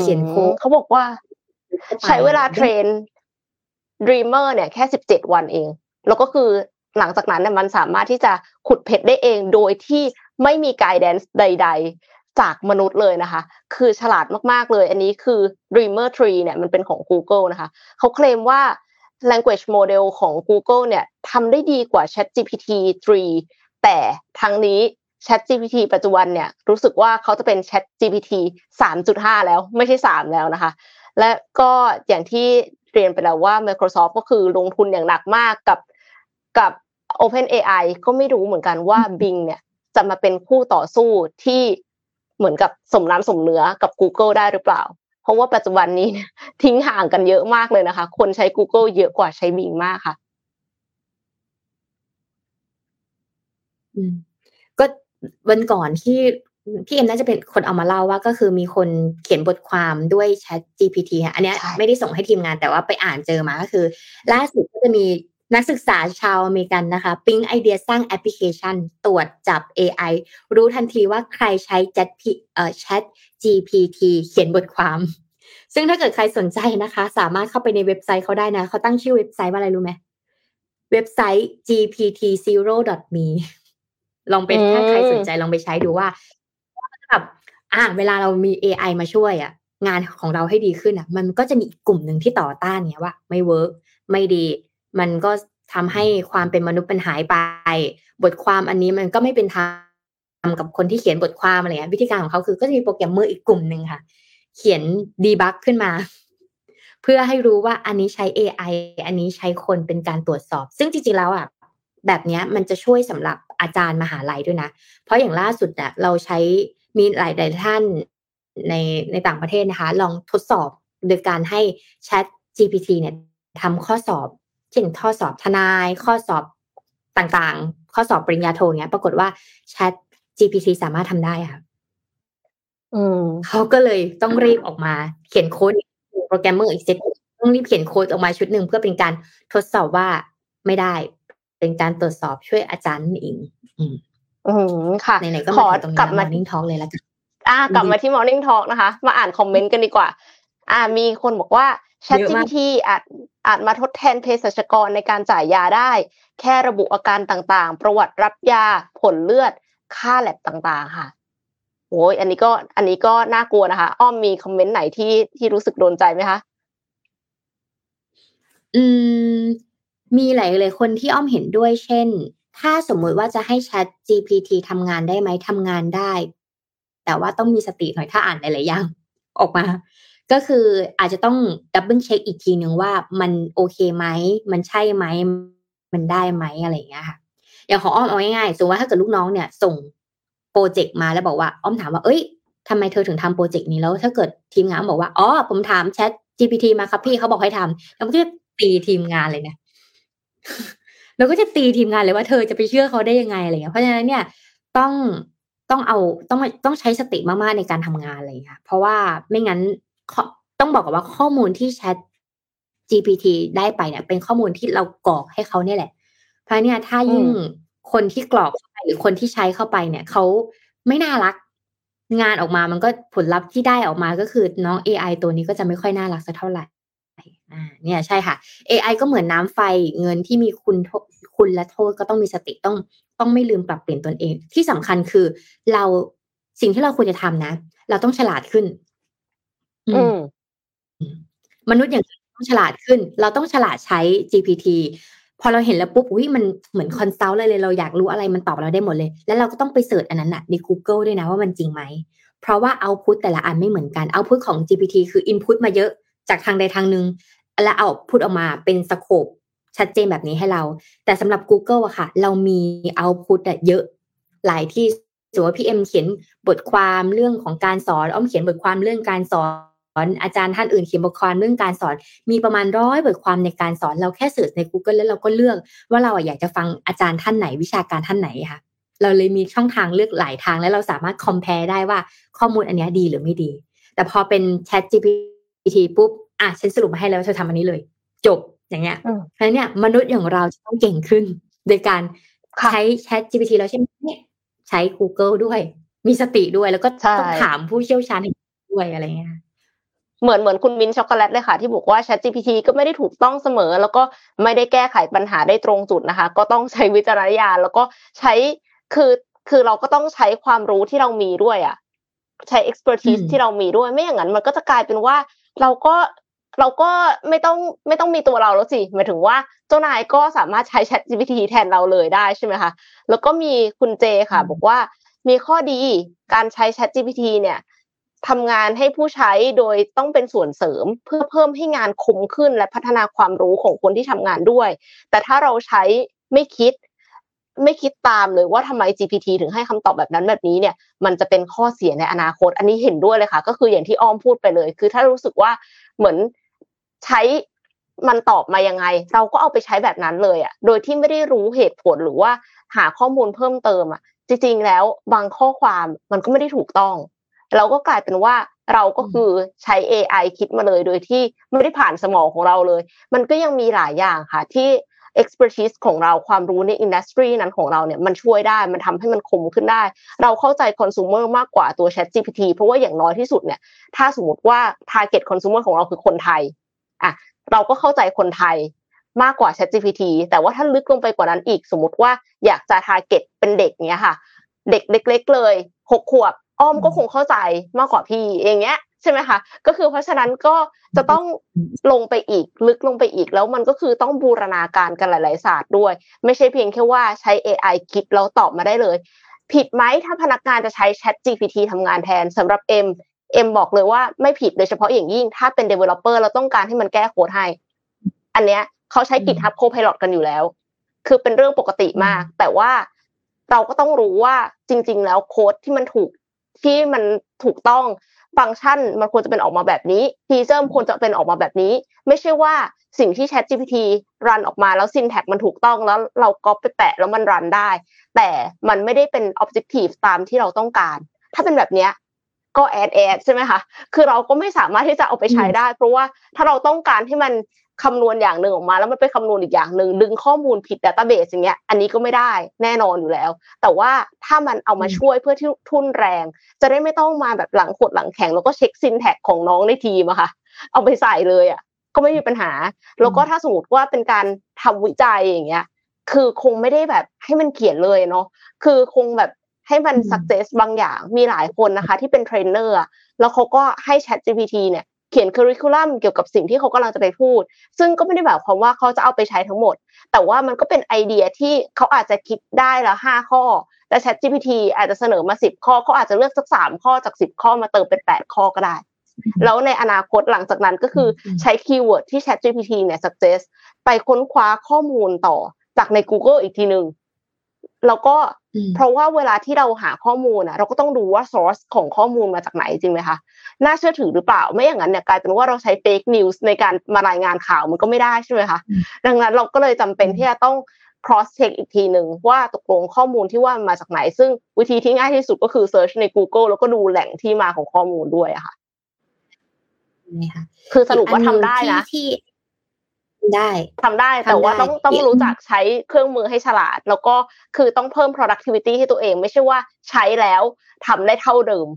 Speaker 3: เขียนโค้ด
Speaker 2: เขาบอกว่า ใช้เวลา train Dreamer เนี่ยแค่สิบเจ็ดวันเอง แล้วก็คือหลังจากนั้นเนี่ยมันสามารถที่จะขุดเพชรได้เองโดยที่ไม่มีไกด์แดนซ์ใด ๆ จากมนุษย์เลยนะคะ คือฉลาดมากๆเลย อันนี้คือ Dreamer Tree เนี่ยมันเป็นของ Google นะคะ เขาเคลมว่า language model ของ Google เนี่ยทำได้ดีกว่า ChatGPT 3 แต่ทั้งนี้ ChatGPT ปัจจุบันเนี่ยรู้สึกว่าเขาจะเป็น ChatGPT 3.5 แล้วไม่ใช่ 3 แล้วนะคะ และก็อย่างที่เรียนไปแล้วว่า Microsoft ก็คือลงทุนอย่างหนักมากกับกับ OpenAI ก็ไม่รู้เหมือนกันว่า Bing เนี่ยจะมาเป็นคู่ต่อสู้ที่เหมือนกับสมน้ำสมเนื้อกับ Google ได้หรือเปล่า เพราะว่าปัจจุบันนี้ทิ้งห่างกันเยอะมากเลยนะคะ คนใช้ Google เยอะกว่าใช้ Bing มากค่ะ
Speaker 3: อืมก็วันก่อนที่ พี่เอ็มน่าจะเป็นคนเอามาเล่าว่าก็คือมีคนเขียนบทความด้วย Chat GPT ค่ะอันนี้ไม่ได้ส่งให้ทีมงานแต่ว่าไปอ่านเจอมาก็คือ ล่าสุดก็จะมีนักศึกษาชาวอเมริกันนะคะ ปิ๊งไอเดียสร้างแอปพลิเคชัน ตรวจจับ AI รู้ทันทีว่าใครใช้ Chat เอ่อ Chat GPT เขียนบทความ ซึ่งถ้าเกิดใครสนใจนะคะ สามารถเข้าไปในเว็บไซต์เขาได้นะเขาตั้งชื่อเว็บไซต์ว่าอะไรรู้ไหมเว็บไซต์ gpt0.me ลองไปถ้าใครสนใจลองไปใช้ดูว่า แบบอ่าเวลาเรามี AI มาช่วยอะงานของเราให้ดีขึ้นอะมันก็จะมีกลุ่มหนึ่งที่ต่อต้านเนี่ยว่า ไม่ work ไม่ดี มันก็ทำให้ความเป็นมนุษย์เป็นหายไป บทความอันนี้มันก็ไม่เป็นธรรมกับคนที่เขียนบทความอะไรเงี้ยวิธีการของเขาคือก็จะมีโปรแกรมเมอร์อีกกลุ่มหนึ่งค่ะ เขียน debug ขึ้นมา เพื่อให้รู้ว่าอันนี้ใช้ AI อันนี้ใช้คนเป็นการตรวจสอบ ซึ่งจริงๆแล้วอะแบบนี้มันจะช่วยสำหรับอาจารย์มหาลัยด้วยนะ เพราะอย่างล่าสุดอะเราใช้ มีหลายหลายท่านในในต่างประเทศนะคะ ลองทดสอบโดยการให้ Chat GPT เนี่ยทำข้อสอบ เช่นข้อสอบทนาย ข้อสอบต่างๆ ข้อสอบปริญญาโทเนี้ย ปรากฏว่า Chat GPT สามารถทำได้ค่ะเขาก็เลยต้องรีบออกมา เขียนโค้ดโปรแกรมเมอร์อีกเซตต้องรีบเขียนโค้ดออกมาชุดหนึ่งเพื่อเป็นการทดสอบว่าไม่ได้ เป็นการตรวจสอบช่วยอาจารย์นั่นเอง อืม
Speaker 2: อืมค่ะ
Speaker 3: ไหนๆก็มาตรงนี้ Morning Talk เลยแล้วกัน
Speaker 2: อ่ากลับมาที่ Morning Talk นะคะ มาอ่านคอมเมนต์กันดีกว่า อ่า มีคนบอกว่า ChatGPT อาจอาจมาทดแทนเภสัชกรในการจ่ายยาได้ แค่ระบุอาการต่างๆ ประวัติรับยาผลเลือด ค่าแลบต่างๆ ค่ะโอ้ยอันนี้ก็ อันนี้ก็น่ากลัวนะคะ อ้อมมีคอมเมนต์ไหนที่ที่รู้สึกโดนใจไหมคะ
Speaker 3: อืม มีหลายๆคนที่อ้อมเห็นด้วย เช่น ถ้าสมมุติว่าจะให้ Chat GPT ทำงานได้ไหมทำงานได้ แต่ว่าต้องมีสติหน่อยถ้าอ่านหลายๆอย่างออกมา ก็คืออาจจะต้อง double check อีกทีหนึ่งว่ามันโอเคไหม มันใช่ไหม มันได้ไหมอะไรอย่างเงี้ยค่ะ อย่างของอ้อมเอาง่ายๆสมมติว่าถ้าเกิดลูกน้องเนี่ยส่งโปรเจกต์มาแล้วบอกว่า อ้อมถามว่า เอ้ยทำไมเธอถึงทำโปรเจกต์นี้แล้ว ถ้าเกิดทีมงานบอกว่า อ๋อ ผมถามแชท GPT มาครับพี่เขาบอกให้ทำแล้วก็ตีทีมงานเลยเนะ เราก็จะตีทีมงานเลยว่าเธอจะไปเชื่อเขาได้ยังไงอะไรเงี้ยเพราะฉะนั้นเนี่ยต้องต้องเอาต้องต้องใช้สติมากๆในการทำงานอะไรอย่างเงี้ยเพราะว่าไม่งั้นต้องบอกว่าข้อมูลที่แชท GPT ได้ไปเนี่ย เป็นข้อมูลที่เรากรอกให้เขาเนี่ยแหละ เพราะเนี่ยถ้ายิ่งคนที่กรอกไปหรือคนที่ใช้เข้าไปเนี่ยเขาไม่น่ารักงานออกมามันก็ผลลัพธ์ที่ได้ออกมาก็คือน้อง AI ตัวนี้ก็จะไม่ค่อยน่ารักสักเท่าไหร่อ่า เนี่ยใช่ค่ะ AI ก็เหมือนน้ำไฟเงินที่มีคุณคุณและโทษก็ต้องมีสติต้องต้องไม่ลืมปรับเปลี่ยนตนเอง ที่สำคัญคือเราสิ่งที่เราควรจะทำนะ เราต้องฉลาดขึ้น
Speaker 2: อืม
Speaker 3: มนุษย์อย่างต้องฉลาดขึ้น เราต้องฉลาดใช้ GPT พอเราเห็นแล้วปุ๊บอุ้ยมันเหมือน consult เลยเลย เราอยากรู้อะไรมันตอบเราได้หมดเลย แล้วเราก็ต้องไป search อันนั้นนะใน Google ด้วยนะว่ามันจริงไหม เพราะว่า output แต่ละอันไม่เหมือนกัน output ของ GPT คือ input มาเยอะ จากทางใดทางหนึ่งแล้ว output ออกมาเป็น scope ชัดเจนแบบนี้ให้เรา แต่สำหรับ Google อะค่ะ เรามี output เยอะหลายที่สมมติว่าพี่เอ็มเขียนบทความเรื่องของการสอนอ้อมเขียนบทความเรื่องการสอนอาจารย์ท่านอื่นเขียนบทความเรื่องการสอน มีประมาณร้อยบทความในการสอนเราแค่เสิร์ชใน Google แล้วเราก็เลือก ว่าเราอยากจะฟังอาจารย์ท่านไหนวิชาการท่านไหนค่ะ เราเลยมีช่องทางเลือกหลายทาง แล้วเราสามารถคอมเพลได้ว่าข้อมูลอันนี้ดีหรือไม่ดี แต่พอเป็น Chat GPT ปุ๊บอะฉันสรุปมาให้แล้วเธอทำอันนี้เลย จบอย่างเงี้ยเพราะเนี่ยมนุษย์อย่างเราจะต้องเก่งขึ้น โดยการใช้ Chat GPT แล้วใช่ไหมใช้ Google ด้วย มีสติด้วยแล้วก็ต้องถามผู้เชี่ยวชาญด้วยอะไรเงี้ย
Speaker 2: เหมือนเหมือนคุณมินช็อกโกแลตเลยค่ะ ที่บอกว่า Chat GPT ก็ไม่ได้ถูกต้องเสมอ แล้วก็ไม่ได้แก้ไขปัญหาได้ตรงจุดนะคะ ก็ต้องใช้วิจารณญาณแล้วก็ใช้คือคือเราก็ต้องใช้ความรู้ที่เรามีด้วยอะใช้ expertise ที่เรามีด้วยไม่อย่างนั้นมันก็จะกลายเป็นว่า เราก็เราก็ไม่ต้องไม่ต้องมีตัวเราแล้วสิหมายถึงว่าเจ้านายก็สามารถใช้ Chat GPT แทนเราเลยได้ใช่ไหมคะแล้วก็มีคุณเจค่ะ บอกว่ามีข้อดีการใช้ Chat GPT เนี่ยทำงานให้ผู้ใช้โดยต้องเป็นส่วนเสริม เพื่อเพิ่มให้งานคมขึ้นและพัฒนาความรู้ของคนที่ทำงานด้วย แต่ถ้าเราใช้ไม่คิด ไม่คิดตามเลยว่าทำไม GPT ถึงให้คำตอบแบบนั้นแบบนี้เนี่ยมันจะเป็นข้อเสียในอนาคต อันนี้เห็นด้วยเลยค่ะ ก็คืออย่างที่อ้อมพูดไปเลย คือถ้ารู้สึกว่าเหมือนใช้มันตอบมายังไง เราก็เอาไปใช้แบบนั้นเลยอะ โดยที่ไม่ได้รู้เหตุผลหรือว่าหาข้อมูลเพิ่มเติมอะ จริงๆแล้วบางข้อความมันก็ไม่ได้ถูกต้อง เราก็กลายเป็นว่าเราก็คือใช้ AI คิดมาเลยโดยที่ไม่ได้ผ่านสมองของเราเลย มันก็ยังมีหลายอย่างค่ะ ที่ expertise ของเราความรู้ในอินดัสทรีนั้นของเราเนี่ยมันช่วยได้มันทำให้มันคมขึ้นได้ เราเข้าใจคอน sumer มากกว่าตัว Chat GPT เพราะว่าอย่างน้อยที่สุดเนี่ยถ้าสมมติว่า target consumer ของเราคือคนไทยอะเราก็เข้าใจคนไทยมากกว่า Chat GPT แต่ว่าถ้าลึกลงไปกว่านั้นอีกสมมติว่าอยากจะ target เป็นเด็กเนี้ยค่ะ เด็กเล็ก ๆ เลยหกขวบอ้อมก็คงเข้าใจมากกว่าพี่อย่างเงี้ย ใช่ไหมคะก็คือเพราะฉะนั้นก็จะต้องลงไปอีกลึกลงไปอีกแล้วมันก็คือต้องบูรณาการกันหลาย ๆ ศาสตร์ด้วย ไม่ใช่เพียงแค่ว่าใช้ AI คิดแล้วตอบมาได้เลย ผิดไหมถ้าพนักงานจะใช้ Chat GPT ทำงานแทนสำหรับเอ็มเอ็มบอกเลยว่าไม่ผิดโดยเฉพาะอย่างยิ่ง ถ้าเป็น developer เราต้องการให้มันแก้โค้ดให้ อันเนี้ยเขาใช้ GitHub Copilot กันอยู่แล้ว คือเป็นเรื่องปกติมาก แต่ว่าเราก็ต้องรู้ว่าจริง ๆ แล้วโค้ดที่มันถูกที่มันถูกต้อง ฟังก์ชันมันควรจะเป็นออกมาแบบนี้ฟีเจอร์ควรจะเป็นออกมาแบบนี้ ไม่ใช่ว่าสิ่งที่ Chat GPT รันออกมาแล้ว syntax มันถูกต้องแล้วเราก็ไปแปะแล้วมันรันได้ แต่มันไม่ได้เป็น objective ตามที่เราต้องการ ถ้าเป็นแบบเนี้ย ก็แอดแอดใช่ไหมคะคือเราก็ไม่สามารถที่จะเอาไปใช้ได้ เพราะว่าถ้าเราต้องการให้มันคำนวณอย่างหนึ่งออกมาแล้วมันไปคำนวณอีกอย่างหนึ่งดึงข้อมูลผิด database อย่างเงี้ยอันนี้ก็ไม่ได้แน่นอนอยู่แล้ว แต่ว่าถ้ามันเอามาช่วยเพื่อที่ทุ่นแรง จะได้ไม่ต้องมาแบบหลังขดหลังแข็งแล้วก็เช็ค syntax ของน้องในทีมอะค่ะ เอาไปใส่เลยอะก็ไม่มีปัญหา แล้วก็ถ้าสมมติว่าเป็นการทำวิจัยอย่างเงี้ยคือคงไม่ได้แบบให้มันเขียนเลยเนาะคือคงแบบ ให้มัน suggest บางอย่างมีหลายคนนะคะ ที่เป็นเทรนเนอร์แล้วเขาก็ให้ Chat GPT เนี่ยเขียน curriculum เกี่ยวกับสิ่งที่เขากำลังจะไปพูด ซึ่งก็ไม่ได้แบบความว่าเขาจะเอาไปใช้ทั้งหมด แต่ว่ามันก็เป็นไอเดียที่เขาอาจจะคิดได้ละห้าข้อ แต่ Chat GPT อาจจะเสนอมาสิบข้อเขาอาจจะเลือกสักสามข้อจากสิบข้อมาเติมเป็นแปดข้อก็ได้ แล้วในอนาคตหลังจากนั้นก็คือใช้ keyword ที่ Chat GPT เนี่ย suggest ไปค้นคว้าข้อมูลต่อจากใน Google อีกทีหนึ่งแล้วก็ เพราะว่าเวลาที่เราหาข้อมูลนะเราก็ต้องดูว่า source ของข้อมูลมาจากไหนจริงไหมคะน่าเชื่อถือหรือเปล่า ไม่อย่างนั้นเนี่ยกลายเป็นว่าเราใช้ fake news ในการมารายงานข่าวมันก็ไม่ได้ใช่ไหมคะดังนั้นเราก็เลยจำเป็นที่จะต้อง cross check อีกทีหนึ่งว่าตกลงข้อมูลที่ว่ามาจากไหน ซึ่งวิธีที่ง่ายที่สุดก็คือ search ใน Google แล้วก็ดูแหล่งที่มาของข้อมูลด้วยอะค่ะคือสรุปว่าทำได้นะ
Speaker 3: ที่ ได้
Speaker 2: ทำได้แต่ว่าต้องต้องรู้จักใช้เครื่องมือให้ฉลาด แล้วก็คือต้องเพิ่ม productivity ให้ตัวเอง ไม่ใช่ว่าใช้แล้วทำได้เท่าเดิม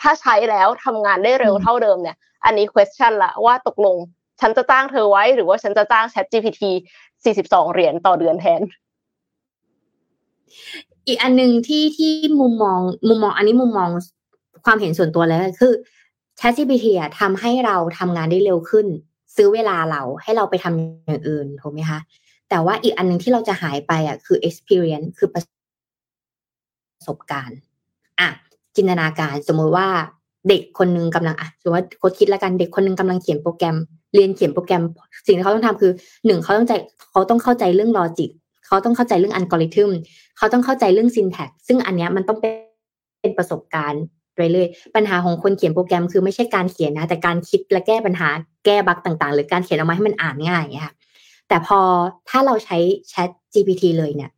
Speaker 2: ถ้าใช้แล้วทำงานได้เร็วเท่าเดิมเนี่ย อันนี้ question ละว่าตกลง ฉันจะจ้างเธอไว้ หรือว่าฉันจะจ้าง Chat GPT 42 เหรียญต่อเดือนแทน
Speaker 3: อีกอันหนึ่งที่ที่มุมมองมุมมอง อันนี้มุมมองความเห็นส่วนตัวเลยคือ ChatGPT อะทำให้เราทำงานได้เร็วขึ้น ซื้อเวลาเราให้เราไปทำอย่างอื่นถูกไหมคะแต่ว่าอีกอันหนึ่งที่เราจะหายไปอะคือ experience คือประสบการณ์อะจินตนาการสมมติว่าเด็กคนนึงกำลังอะสมมติว่าโค้ดคิดแล้วกันเด็กคนนึงกำลังเขียนโปรแกรม เรียนเขียนโปรแกรม สิ่งที่เขาต้องทำคือหนึ่งเขาต้องใจเขาต้องเข้าใจเรื่องลอจิกเขาต้องเข้าใจเรื่องอัลกอริทึมเขาต้องเข้าใจเรื่อง syntax ซึ่งอันเนี้ยมันต้องเป็นประสบการณ์ ไปเลย ปัญหาของคนเขียนโปรแกรมคือไม่ใช่การเขียนนะ แต่การคิดและแก้ปัญหาแก้ bug ต่าง ๆ หรือการเขียนออกมาให้มันอ่านง่ายค่ะแต่พอถ้าเราใช้ Chat GPT เลยเนี่ย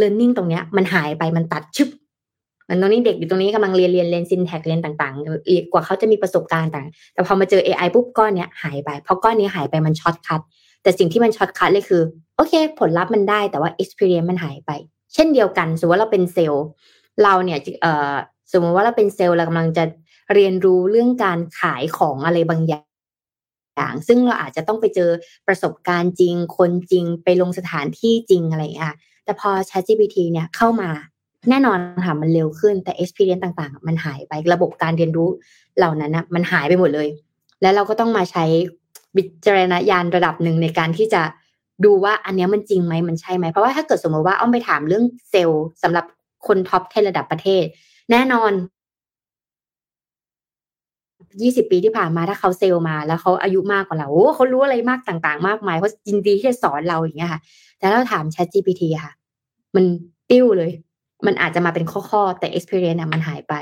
Speaker 3: learning ตรงเนี้ยมันหายไปมันตัดชึบมันตรงนี้เด็กอยู่ตรงนี้กำลังเรียนเรียนเรียน syntax เรียนต่างๆ กว่าเขาจะมีประสบการณ์ต่าง แต่พอมาเจอ AI ปุ๊บก้อนเนี้ยหายไปเพราะก้อนนี้หายไปมัน shortcutแต่สิ่งที่มัน shortcut เลยคือ โอเค ผลลัพธ์มันได้แต่ว่า experience มันหายไป เช่นเดียวกันสมมติว่าเราเป็นเซลล์ เราเนี่ยเอ่อ สมมติว่าเราเป็นเซลล์เรากำลังจะเรียนรู้เรื่องการขายของอะไรบางอย่างซึ่งเราอาจจะต้องไปเจอประสบการณ์จริง คนจริง ไปลงสถานที่จริงอะไรอย่างเงี้ยแต่พอ ChatGPT เนี่ยเข้ามาแน่นอนค่ะมันเร็วขึ้นแต่ experience ต่างๆ มันหายไประบบการเรียนรู้เหล่านั้นนะมันหายไปหมดเลย แล้วเราก็ต้องมาใช้วิจารณญาณระดับหนึ่งในการที่จะดูว่าอันนี้มันจริงไหมมันใช่ไหมเพราะว่าถ้าเกิดสมมติว่าอ้อมไปถามเรื่องเซลล์สำหรับคน top ten ระดับประเทศ แน่นอนยี่สิบปีที่ผ่านมาถ้าเขาเซลมา แล้วเขาอายุมากกว่าเราโอ้เขารู้อะไรมากต่างๆ มากมายเขายินดีที่จะสอนเราอย่างเงี้ยค่ะ แต่เราถาม Chat GPT ค่ะ มันปิ้วเลย มันอาจจะมาเป็นข้อๆแต่ experience มันหายไป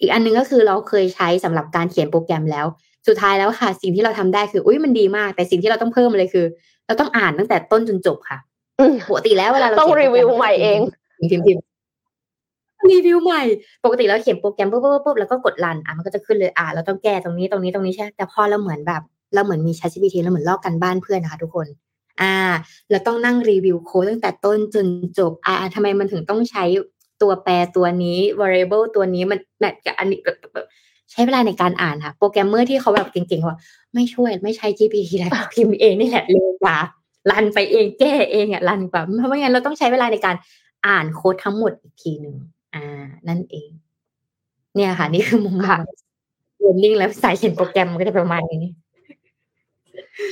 Speaker 3: อีกอันนึงก็คือเราเคยใช้สำหรับการเขียนโปรแกรมแล้ว สุดท้ายแล้วค่ะ สิ่งที่เราทำได้คืออุ้ยมันดีมาก แต่สิ่งที่เราต้องเพิ่มเลยคือ เราต้องอ่านตั้งแต่ต้นจนจบค่ะปกติแล้วเวลาเรา
Speaker 2: ต้องรีวิวใหม่เอง
Speaker 3: พิมพ์ รีวิวใหม่ ปกติเราเขียนโปรแกรมปุ๊บปุ๊บปุ๊บแล้วก็กดรันอะมันก็จะขึ้นเลยอะเราต้องแก้ตรงนี้ตรงนี้ตรงนี้ใช่แต่พอเราเหมือนแบบ เราเหมือนมี ChatGPT เราเหมือนลอกกันบ้านเพื่อนนะคะทุกคนอ่าเราต้องนั่งรีวิวโค้ดตั้งแต่ต้นจนจบอ่าทำไมมันถึงต้องใช้ตัวแปรตัวนี้ variable ตัวนี้มันแมทกับอันนี้ใช้เวลาในการอ่านค่ะ โปรแกรมเมอร์ที่เขาแบบเก่งๆว่าไม่ช่วยไม่ใช้ GPT แล้วพิมพ์เองนี่แหละเร็วกว่ารันไปเองแก้เองอะรันกว่าเพราะไม่งั้นเราต้องใช้เวลาในการอ่านโค้ดทั้งหมดอีกทีหนึ่ง อ่า นั่นเอง เนี่ยค่ะ นี่คือมุมมองเรียนนิ่งแล้วสายเขียนโปรแกรมก็จะประมาณนี้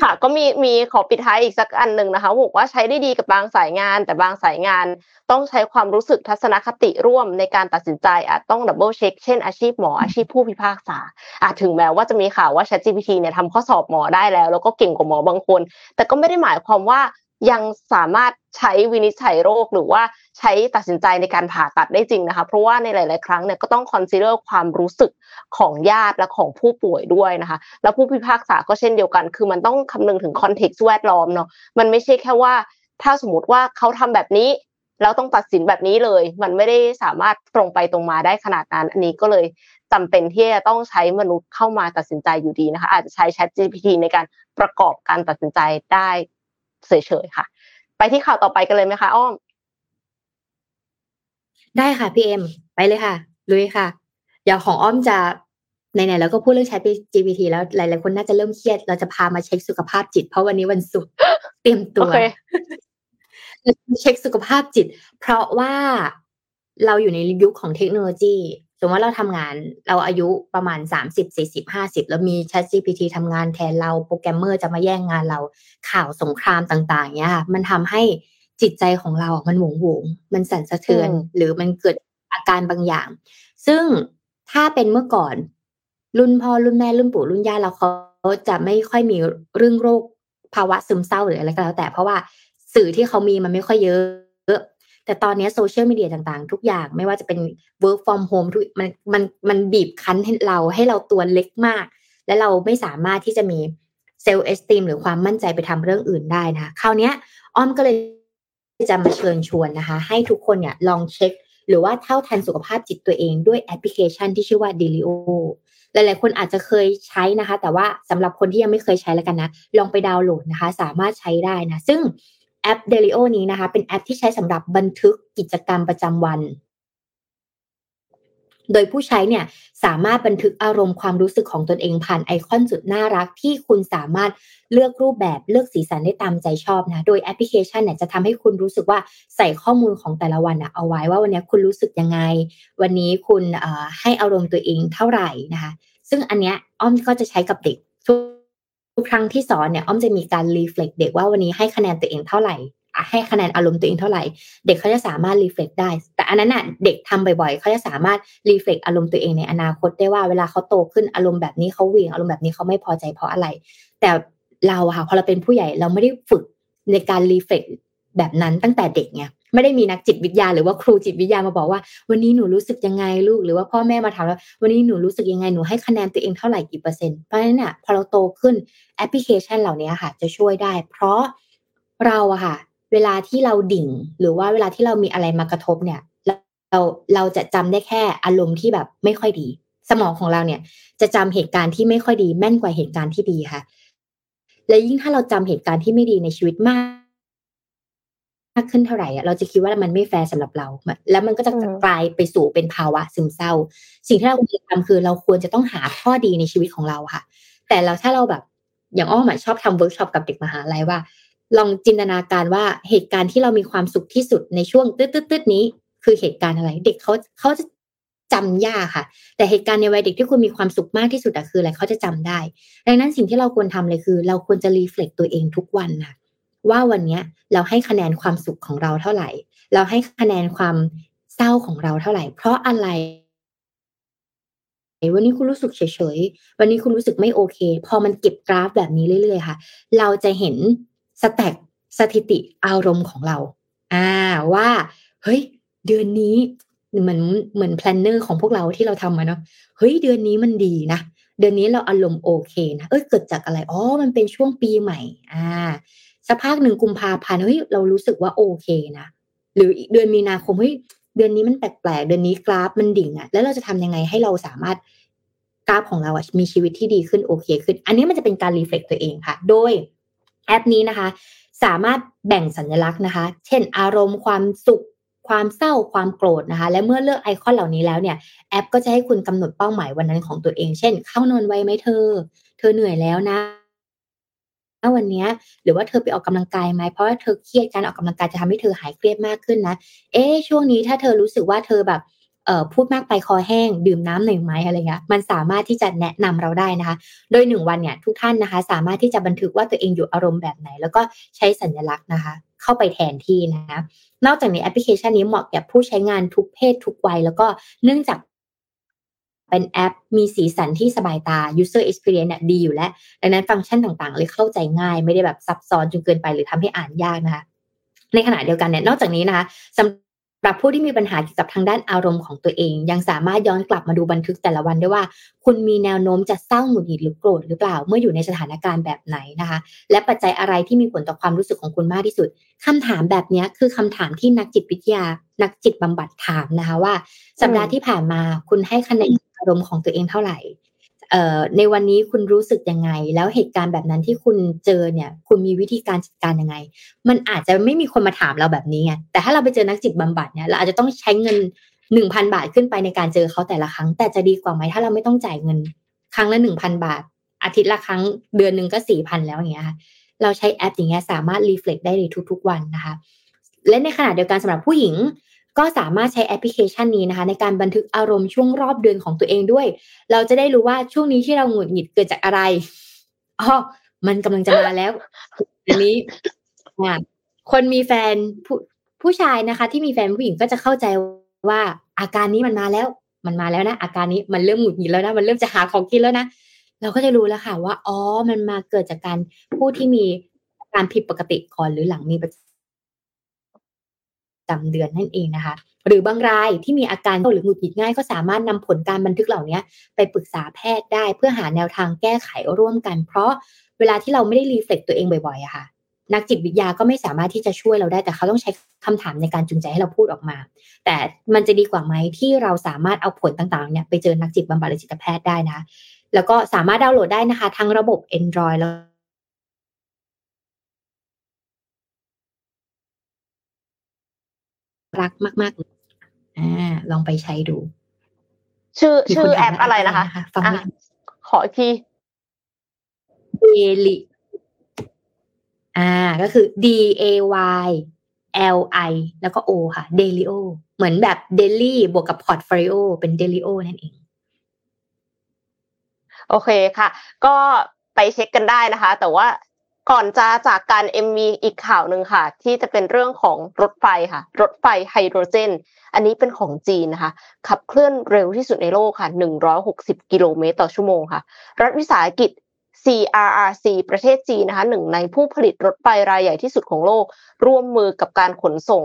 Speaker 2: ค่ะ ก็มีมีขอปิดท้ายอีกสักอันหนึ่งนะคะบอกว่าใช้ได้ดีกับบางสายงาน แต่บางสายงานต้องใช้ความรู้สึกทัศนคติร่วมในการตัดสินใจอาจต้อง double check เช่นอาชีพหมออาชีพผู้พิพากษาอาจถึงแม้ว่าจะมีข่าวว่า ChatGPT เนี่ยทำข้อสอบหมอได้แล้ว แล้วก็เก่งกว่าหมอบางคน แต่ก็ไม่ได้หมายความว่า ยังสามารถใช้วินิจฉัยโรคหรือว่าใช้ตัดสินใจในการผ่าตัดได้จริงนะคะ เพราะว่าในหลาย ๆ ครั้งเนี่ยก็ต้อง consider ความรู้สึกของญาติและของผู้ป่วยด้วยนะคะ แล้วผู้พิพากษาก็เช่นเดียวกัน คือมันต้องคำนึงถึงคอนเท็กซ์แวดล้อมเนาะมันไม่ใช่แค่ว่า ถ้าสมมติว่าเขาทำแบบนี้แล้วต้องตัดสินแบบนี้เลย มันไม่ได้สามารถตรงไปตรงมาได้ขนาดนั้น อันนี้ก็เลยจำเป็นที่จะต้องใช้มนุษย์เข้ามาตัดสินใจอยู่ดีนะคะ อาจจะใช้ Chat GPT ในการประกอบการตัดสินใจได้ เฉยๆค่ะ ไปที่ข่าวต่อไปกันเลยไหมคะอ้อม
Speaker 3: ได้ค่ะพี่เอ็มไปเลยค่ะลุยค่ะอย่าของอ้อมจะไหนๆแล้วก็พูดเรื่องใช้ GPT แล้วหลายๆคนน่าจะเริ่มเครียด เราจะพามาเช็คสุขภาพจิต เพราะวันนี้วันศุกร์เตรียมตัวเช็คสุขภาพจิต เพราะว่าเราอยู่ในยุคของเทคโนโลยี สมมติว่าเราทำงานเราอายุประมาณสามสิบสี่สิบห้าสิบแล้วมี Chat GPT ทำงานแทนเราโปรแกรมเมอร์จะมาแย่งงานเราข่าวสงครามต่าง ๆ เนี่ยมันทำให้จิตใจของเรา มันหวงหวง มันสั่นสะเทือน หรือมันเกิดอาการบางอย่าง ซึ่งถ้าเป็นเมื่อก่อน รุ่นพ่อรุ่นแม่รุ่นปู่รุ่นย่าเราเขาจะไม่ค่อยมีเรื่องโรคภาวะซึมเศร้าหรืออะไรก็แล้วแต่เพราะว่าสื่อที่เขามีมันไม่ค่อยเยอะ แต่ตอนนี้โซเชียลมีเดียต่างๆ ทุกอย่างไม่ว่าจะเป็น work from home ทุกมันมันมันบีบคั้นให้เราให้เราตัวเล็กมาก และเราไม่สามารถที่จะมีself-esteem หรือความมั่นใจไปทำเรื่องอื่นได้นะคราวนี้อ้อมก็เลยจะมาเชิญชวนนะคะ ให้ทุกคนเนี่ยลองเช็ค หรือว่าเท่าทันสุขภาพจิตตัวเองด้วยแอปพลิเคชันที่ชื่อว่า Daylio หลายๆคนอาจจะเคยใช้นะคะ แต่ว่าสำหรับคนที่ยังไม่เคยใช้แล้วกันนะ ลองไปดาวน์โหลดนะคะ สามารถใช้ได้นะ ซึ่ง แอป Daylio นี้นะคะ เป็นแอปที่ใช้สำหรับบันทึกกิจกรรมประจำวัน โดยผู้ใช้เนี่ยสามารถบันทึกอารมณ์ความรู้สึกของตนเองผ่านไอคอนสุดน่ารักที่คุณสามารถเลือกรูปแบบเลือกสีสันได้ตามใจชอบนะ โดยแอปพลิเคชันเนี่ยจะทำให้คุณรู้สึกว่าใส่ข้อมูลของแต่ละวันนะเอาไว้ว่าวันนี้คุณรู้สึกยังไง วันนี้คุณให้อารมณ์ตัวเองเท่าไหร่นะคะ ซึ่งอันเนี้ยอ้อมก็จะใช้กับเด็ก ทุกครั้งที่สอนเนี่ยอ้อมจะมีการ reflect เด็กว่าวันนี้ให้คะแนนตัวเองเท่าไหร่ให้คะแนนอารมณ์ตัวเองเท่าไหร่ เด็กเขาจะสามารถ reflect ได้ แต่อันนั้นน่ะเด็กทำบ่อยๆ เขาจะสามารถ reflect อารมณ์ตัวเองในอนาคตได้ว่าเวลาเขาโตขึ้นอารมณ์แบบนี้เขาเหวี่ยงอารมณ์แบบนี้เขาไม่พอใจเพราะอะไร แต่เราค่ะพอเราเป็นผู้ใหญ่เราไม่ได้ฝึกในการ reflect แบบนั้นตั้งแต่เด็กไง ไม่ได้มีนักจิตวิทยาหรือว่าครูจิตวิทยามาบอกว่า วันนี้หนูรู้สึกยังไงลูกหรือว่าพ่อแม่มาถามว่าวันนี้หนูรู้สึกยังไงหนูให้คะแนนตัวเองเท่าไหร่กี่เปอร์เซ็นต์เพราะฉะนั้นเนี่ยพอเราโตขึ้นแอปพลิเคชันเหล่านี้ค่ะ จะช่วยได้ เพราะเราอะค่ะ เวลาที่เราดิ่ง หรือว่าเวลาที่เรามีอะไรมากระทบเนี่ย เราเราจะจำได้แค่อารมณ์ที่แบบไม่ค่อยดี สมองของเราเนี่ย จะจำเหตุการณ์ที่ไม่ค่อยดี แม่นกว่าเหตุการณ์ที่ดีค่ะ และยิ่งถ้าเราจำเหตุการณ์ที่ไม่ดีในชีวิตมากากขึ้นเท่าไหร่เราจะคิดว่ามันไม่แฟร์สำหรับเรา แล้วมันก็จะกลายไปสู่เป็นภาวะซึมเศร้า สิ่งที่เราควรจะทำคือเราควรจะต้องหาข้อดีในชีวิตของเราค่ะ แต่เราถ้าเราแบบอย่างอ้อมชอบทำเวิร์กช็อปกับเด็กมหาลัยว่า ลองจินตนาการว่าเหตุการณ์ที่เรามีความสุขที่สุดในช่วงตืดๆนี้ คือเหตุการณ์อะไร เด็กเขาเขาจะจำยากค่ะ แต่เหตุการณ์ในวัยเด็กที่คุณมีความสุขมากที่สุดอะคืออะไรเขาจะจำได้ ดังนั้นสิ่งที่เราควรทำเลยคือ เราควรจะ reflect ตัวเองทุกวันค่ะ ว่าวันนี้เราให้คะแนนความสุขของเราเท่าไหร่ เราให้คะแนนความเศร้าของเราเท่าไหร่ เพราะอะไร วันนี้คุณรู้สึกเฉยๆ วันนี้คุณรู้สึกไม่โอเค พอมันเก็บกราฟแบบนี้เรื่อยๆค่ะ เราจะเห็น stat สถิติอารมณ์ของเรา อ่าว่าเฮ้ย เดือนนี้เหมือนเหมือน planner ของพวกเราที่เราทำมาเนาะเฮ้ยเดือนนี้มันดีนะเดือนนี้เราอารมณ์โอเคนะเอ้ยเกิดจากอะไรอ๋อมันเป็นช่วงปีใหม่ อ่า สักพักหนึ่งกุมภาพันธ์เฮ้ยเรารู้สึกว่าโอเคนะ หรืออีกเดือนมีนาคมเฮ้ยเดือนนี้มันแปลกๆเดือนนี้กราฟมันดิ่งอะแล้วเราจะทำยังไงให้เราสามารถกราฟของเราอะมีชีวิตที่ดีขึ้นโอเคขึ้น อันนี้มันจะเป็นการรีเฟล็กตัวเองค่ะ โดยแอปนี้นะคะ สามารถแบ่งสัญลักษณ์นะคะ เช่น อารมณ์ความสุขความเศร้าความโกรธนะคะ และเมื่อเลือกไอคอนเหล่านี้แล้วเนี่ยแอปก็จะให้คุณกำหนดเป้าหมายวันนั้นของตัวเอง เช่น เข้านอนไวไหมเธอ เธอเหนื่อยแล้วนะ วันนี้หรือว่าเธอไปออกกำลังกายไหมเพราะว่าเธอเครียดการออกกำลังกายจะทำให้เธอหายเครียดมากขึ้นนะ เอ๊ช่วงนี้ถ้าเธอรู้สึกว่าเธอแบบเอ่อพูดมากไปคอแห้ง ดื่มน้ำหน่อยไหมอะไรเงี้ยมันสามารถที่จะแนะนำเราได้นะคะ โดยหนึ่งวันเนี่ยทุกท่านนะคะ สามารถที่จะบันทึกว่าตัวเองอยู่อารมณ์แบบไหน แล้วก็ใช้สัญลักษณ์นะคะ เข้าไปแทนที่นะคะนอกจากนี้แอปพลิเคชันนี้เหมาะกับผู้ใช้งานทุกเพศทุกวัย แล้วก็เนื่องจาก เป็นแอปมีสีสันที่สบายตา user experience เนี่ยดีอยู่แล้ว ดังนั้นฟังก์ชันต่างๆ เลยเข้าใจง่าย ไม่ได้แบบซับซ้อนจนเกินไปหรือทำให้อ่านยากนะคะในขณะเดียวกันเนี่ยนอกจากนี้นะคะสำหรับผู้ที่มีปัญหาเกี่ยวกับทางด้านอารมณ์ของตัวเอง ยังสามารถย้อนกลับมาดูบันทึกแต่ละวันได้ว่า คุณมีแนวโน้มจะเศร้าหงุดหงิดหรือโกรธหรือเปล่าเมื่ออยู่ในสถานการณ์แบบไหนนะคะ และปัจจัยอะไรที่มีผลต่อความรู้สึกของคุณมากที่สุดคำถามแบบนี้คือคำถามที่นักจิตวิทยา นักจิตบำบัดถามนะคะว่า สัปดาห์ที่ผ่านมาคุณให้คะแนน อารมณ์ของตัวเองเท่าไหร่ในวันนี้คุณรู้สึกยังไง แล้วเหตุการณ์แบบนั้นที่คุณเจอเนี่ย คุณมีวิธีการจัดการยังไง มันอาจจะไม่มีคนมาถามเราแบบนี้ไงแต่ถ้าเราไปเจอนักจิตบำบัดเนี่ยเราอาจจะต้องใช้เงินหนึ่งพันบาทขึ้นไปในการเจอเขาแต่ละครั้ง แต่จะดีกว่าไหมถ้าเราไม่ต้องจ่ายเงิน ครั้งละหนึ่งพันบาท อาทิตย์ละครั้งเดือนหนึ่งก็สี่พันแล้วอย่างเงี้ยค่ะเราใช้แอปอย่างเงี้ยสามารถ reflect ได้ในทุกๆวันนะคะและในขณะเดียวกันสำหรับผู้หญิง ก็สามารถใช้แอปพลิเคชันนี้นะคะ ในการบันทึกอารมณ์ช่วงรอบเดือนของตัวเองด้วย เราจะได้รู้ว่าช่วงนี้ที่เราหงุดหงิดเกิดจากอะไรอ๋อมันกำลังจะมาแล้วอันนี้คนมีแฟนผู้ผู้ชายนะคะ ที่มีแฟนผู้หญิงก็จะเข้าใจว่าอาการนี้มันมาแล้ว มันมาแล้วนะ อาการนี้มันเริ่มหงุดหงิดแล้วนะ มันเริ่มจะหาของกินแล้วนะ เราก็จะรู้แล้วค่ะว่า อ๋อ มันมาเกิดจากการผู้ที่มีการผิดปกติก่อนหรือหลังมีประ จำเดือนนั่นเองนะคะ หรือบางรายที่มีอาการหรือหงุดหงิดง่าย ก็สามารถนำผลการบันทึกเหล่านี้ไปปรึกษาแพทย์ได้เพื่อหาแนวทางแก้ไขร่วมกัน เพราะเวลาที่เราไม่ได้รีเฟล็กตัวเองบ่อยๆอะค่ะนักจิตวิทยาก็ไม่สามารถที่จะช่วยเราได้แต่เขาต้องใช้คำถามในการจูงใจให้เราพูดออกมา แต่มันจะดีกว่าไหมที่เราสามารถเอาผลต่างๆเนี่ยไปเจอนักจิตบำบัดหรือจิตแพทย์ได้นะ แล้วก็สามารถดาวน์โหลดได้นะคะ ทั้งระบบ Android แล้ว รักมากๆเลยอ่าลองไปใช้ดู
Speaker 2: ชื่อ
Speaker 3: มี
Speaker 2: ชื่
Speaker 3: ค
Speaker 2: อนแอ
Speaker 3: ถาม
Speaker 2: ป
Speaker 3: ว่า
Speaker 2: อะไร
Speaker 3: แอป
Speaker 2: นะคะ
Speaker 3: อะไรนะคะฟัง
Speaker 2: อะ
Speaker 3: ไม่
Speaker 2: ขออีกที
Speaker 3: เดลิอ่า ก็คือ D A Y L I แล้วก็ O ค่ะ Delio เหมือนแบบ Daily บวกกับ Portfolio เป็น Delio นั่นเอง
Speaker 2: โอเคค่ะ ก็ไปเช็คกันได้นะคะ แต่ว่า ก่อนจะจากการเอ็มมีอีกข่าวหนึ่งค่ะ ที่จะเป็นเรื่องของรถไฟค่ะ รถไฟไฮโดรเจน อันนี้เป็นของจีนนะคะขับเคลื่อนเร็วที่สุดในโลกค่ะ 160 กิโลเมตรต่อชั่วโมงค่ะ รัฐวิสาหกิจ CRRC ประเทศจีนนะคะหนึ่งในผู้ผลิตรถไฟรายใหญ่ที่สุดของโลก ร่วมมือกับการขนส่ง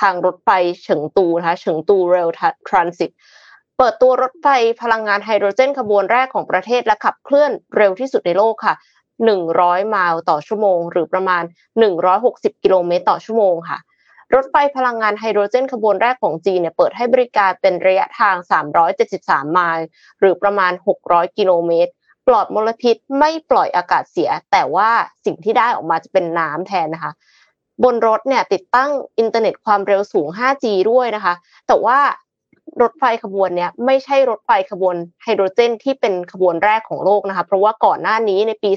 Speaker 2: ทางรถไฟเฉิงตูนะคะเฉิงตูเรลทรานสิตเปิดตัวรถไฟพลังงานไฮโดรเจนขบวนแรกของประเทศและขับเคลื่อนเร็วที่สุดในโลกค่ะ 100ไมล์ต่อชั่วโมง หรือประมาณ 160 กิโลเมตรต่อชั่วโมงค่ะ รถไฟพลังงานไฮโดรเจนขบวนแรกของจีนเนี่ยเปิดให้บริการเป็นระยะทาง 373 ไมล์หรือประมาณ 600 กิโลเมตร ปลอดมลพิษไม่ปล่อยอากาศเสีย แต่ว่าสิ่งที่ได้ออกมาจะเป็นน้ำแทนนะคะบนรถเนี่ยติดตั้งอินเทอร์เน็ตความเร็วสูง 5G ด้วยนะคะ แต่ว่า รถไฟขบวนเนี้ยไม่ใช่รถไฟขบวนไฮโดรเจน ที่เป็นขบวนแรกของโลกนะคะเพราะว่าก่อนหน้านี้ในปี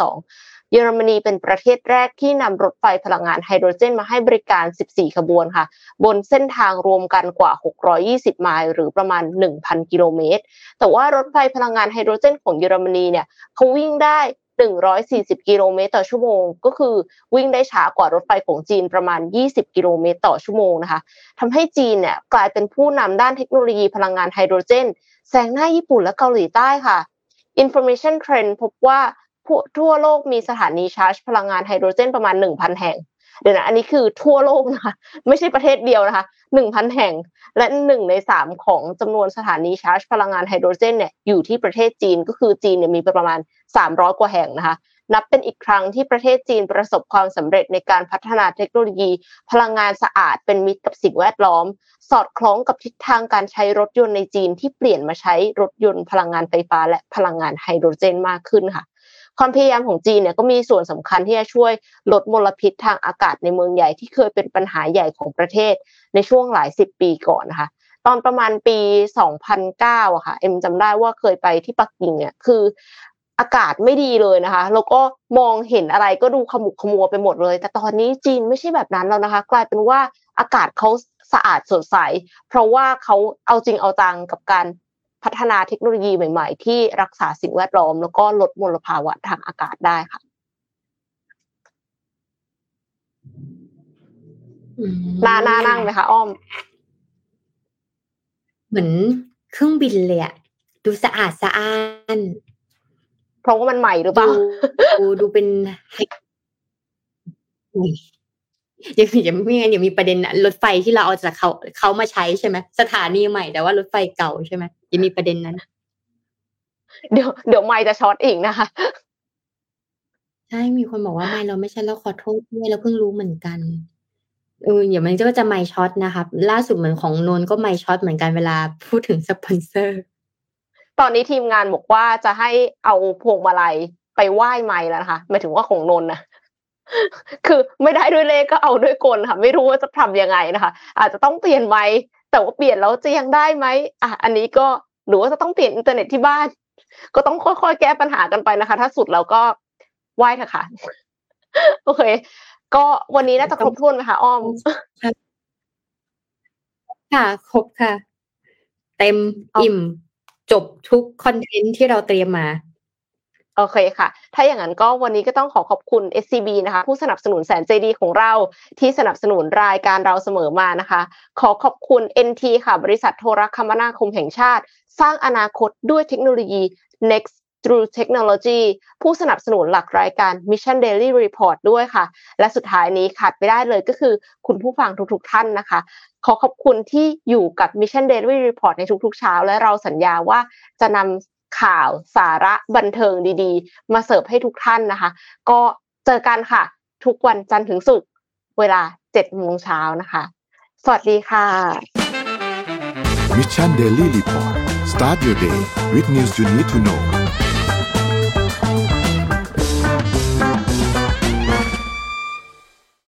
Speaker 2: 2022 เยอรมนีเป็นประเทศแรกที่นำรถไฟพลังงานไฮโดรเจน มาให้บริการ 14 ขบวนค่ะ บนเส้นทางรวมกันกว่า 620 ไมล์หรือประมาณ 1,000 กิโลเมตร แต่ว่ารถไฟพลังงานไฮโดรเจน ของเยอรมนีเนี่ยเขาวิ่งได้ 140 กิโลเมตรต่อชั่วโมง ก็คือวิ่งได้ช้ากว่ารถไฟของจีนประมาณ 20 กิโลเมตรต่อชั่วโมงนะคะทำให้จีนเนี่ยกลายเป็นผู้นำด้านเทคโนโลยีพลังงานไฮโดรเจนแซงหน้าญี่ปุ่นและเกาหลีใต้ค่ะ Information Trend พบว่าทั่วโลกมีสถานีชาร์จพลังงานไฮโดรเจนประมาณ 1,000 แห่ง เดี๋ยวนะอันนี้คือทั่วโลกนะคะไม่ใช่ประเทศเดียวนะคะ1,000แห่งและหนึ่งในสามของจำนวนสถานีชาร์จพลังงานไฮโดรเจนเนี่ยอยู่ที่ประเทศจีนก็คือจีนเนี่ยมีประมาณ300กว่าแห่งนะคะนับเป็นอีกครั้งที่ประเทศจีนประสบความสำเร็จในการพัฒนาเทคโนโลยี พลังงานสะอาดเป็นมิตรกับสิ่งแวดล้อม สอดคล้องกับทิศทางการใช้รถยนต์ในจีนที่เปลี่ยนมาใช้รถยนต์พลังงานไฟฟ้าและพลังงานไฮโดรเจนมากขึ้นค่ะ ความพยายามของจีนเนี่ยก็มีส่วนสำคัญที่จะช่วยลดมลพิษทางอากาศในเมืองใหญ่ที่เคยเป็นปัญหาใหญ่ของประเทศในช่วงหลายสิบปีก่อนนะคะตอนประมาณปี 2009อะค่ะ เอ็มจำได้ว่าเคยไปที่ปักกิ่งเนี่ย คืออากาศไม่ดีเลยนะคะ แล้วก็มองเห็นอะไรก็ดูขมุกขมัวไปหมดเลย แต่ตอนนี้จีนไม่ใช่แบบนั้นแล้วนะคะ กลายเป็นว่าอากาศเขาสะอาดสดใส เพราะว่าเขาเอาจริงเอาจังกับการ พัฒนาเทคโนโลยีใหม่ ๆ ที่รักษาสิ่งแวดล้อม แล้วก็ลดมลภาวะทางอากาศได้ค่ะ
Speaker 3: อืม
Speaker 2: น่าน่านั่งไหมคะอ้อม
Speaker 3: เหมือนเครื่องบินเลยอะดูสะอาดสะอ้าน
Speaker 2: เพราะว่ามันใหม่หรือเปล่า
Speaker 3: ดูดูเป็นไฮอุ๊ยยังยังไม่งั้นเดี๋ยวมีประเด็นอะรถไฟที่เราเอาจากเขาเขามาใช้ใช่ไหมสถานีใหม่แต่ว่ารถไฟเก่าใช่ไหม ยังมีประเด็นนั้น
Speaker 2: เดี๋ยวเดี๋ยวไม่จะช็อตอีกนะคะ
Speaker 3: ใช่มีคนบอกว่าไม่เราไม่ใช่เราขอโทษด้วยเราเพิ่งรู้เหมือนกันเออเดี๋ยวมันก็จะไม่ช็อตนะคะล่าสุดเหมือนของนนท์ก็ไม่ช็อตเหมือนกันเวลาพูดถึงสปอนเซอร์
Speaker 2: ตอนนี้ทีมงานบอกว่าจะให้เอาพวงมาลัยไปไหว้ไม้แล้วนะคะหมายถึงว่าของนนท์นะคือไม่ได้ด้วยเลขก็เอาด้วยกลค่ะ ไม่รู้ว่าจะทำยังไงนะคะ อาจจะต้องเปลี่ยนไม้แต่ว่าเปลี่ยนแล้วจะยังได้ไหมอะอันนี้ก็ หรือว่าจะต้องเปลี่ยนอินเทอร์เน็ตที่บ้าน ก็ต้องค่อยๆแก้ปัญหากันไปนะคะ ถ้าสุดแล้วก็ไหว้เถอะค่ะ โอเค ก็วันนี้น่าจะครบถ้วนไหมคะอ้อม
Speaker 3: ค่ะครบค่ะ เต็มอิ่ม จบทุกคอนเทนต์ที่เราเตรียมมา
Speaker 2: โอเคค่ะ ถ้าอย่างนั้นก็วันนี้ก็ต้องขอขอบคุณ SCB นะคะ ผู้สนับสนุนแสนใจดีของเราที่สนับสนุนรายการเราเสมอมานะคะ ขอขอบคุณ NT ค่ะ บริษัทโทรคมนาคมแห่งชาติ สร้างอนาคตด้วยเทคโนโลยี next through technology ผู้สนับสนุนหลักรายการ Mission Daily Report ด้วยค่ะ และสุดท้ายนี้ขาดไม่ได้เลยก็คือคุณผู้ฟังทุกๆท่านนะคะ ขอขอบคุณที่อยู่กับ Mission Daily Report ในทุกๆเช้า และเราสัญญาว่าจะนำ ข่าวสาระบันเทิงดีๆ มาเสิร์ฟให้ทุกท่านนะคะ ก็เจอกันค่ะ ทุกวันจันทร์ถึงศุกร์เวลา7โมงเช้านะคะ สวัสดีค่ะ
Speaker 1: Mission Daily Report start your day with news you need to know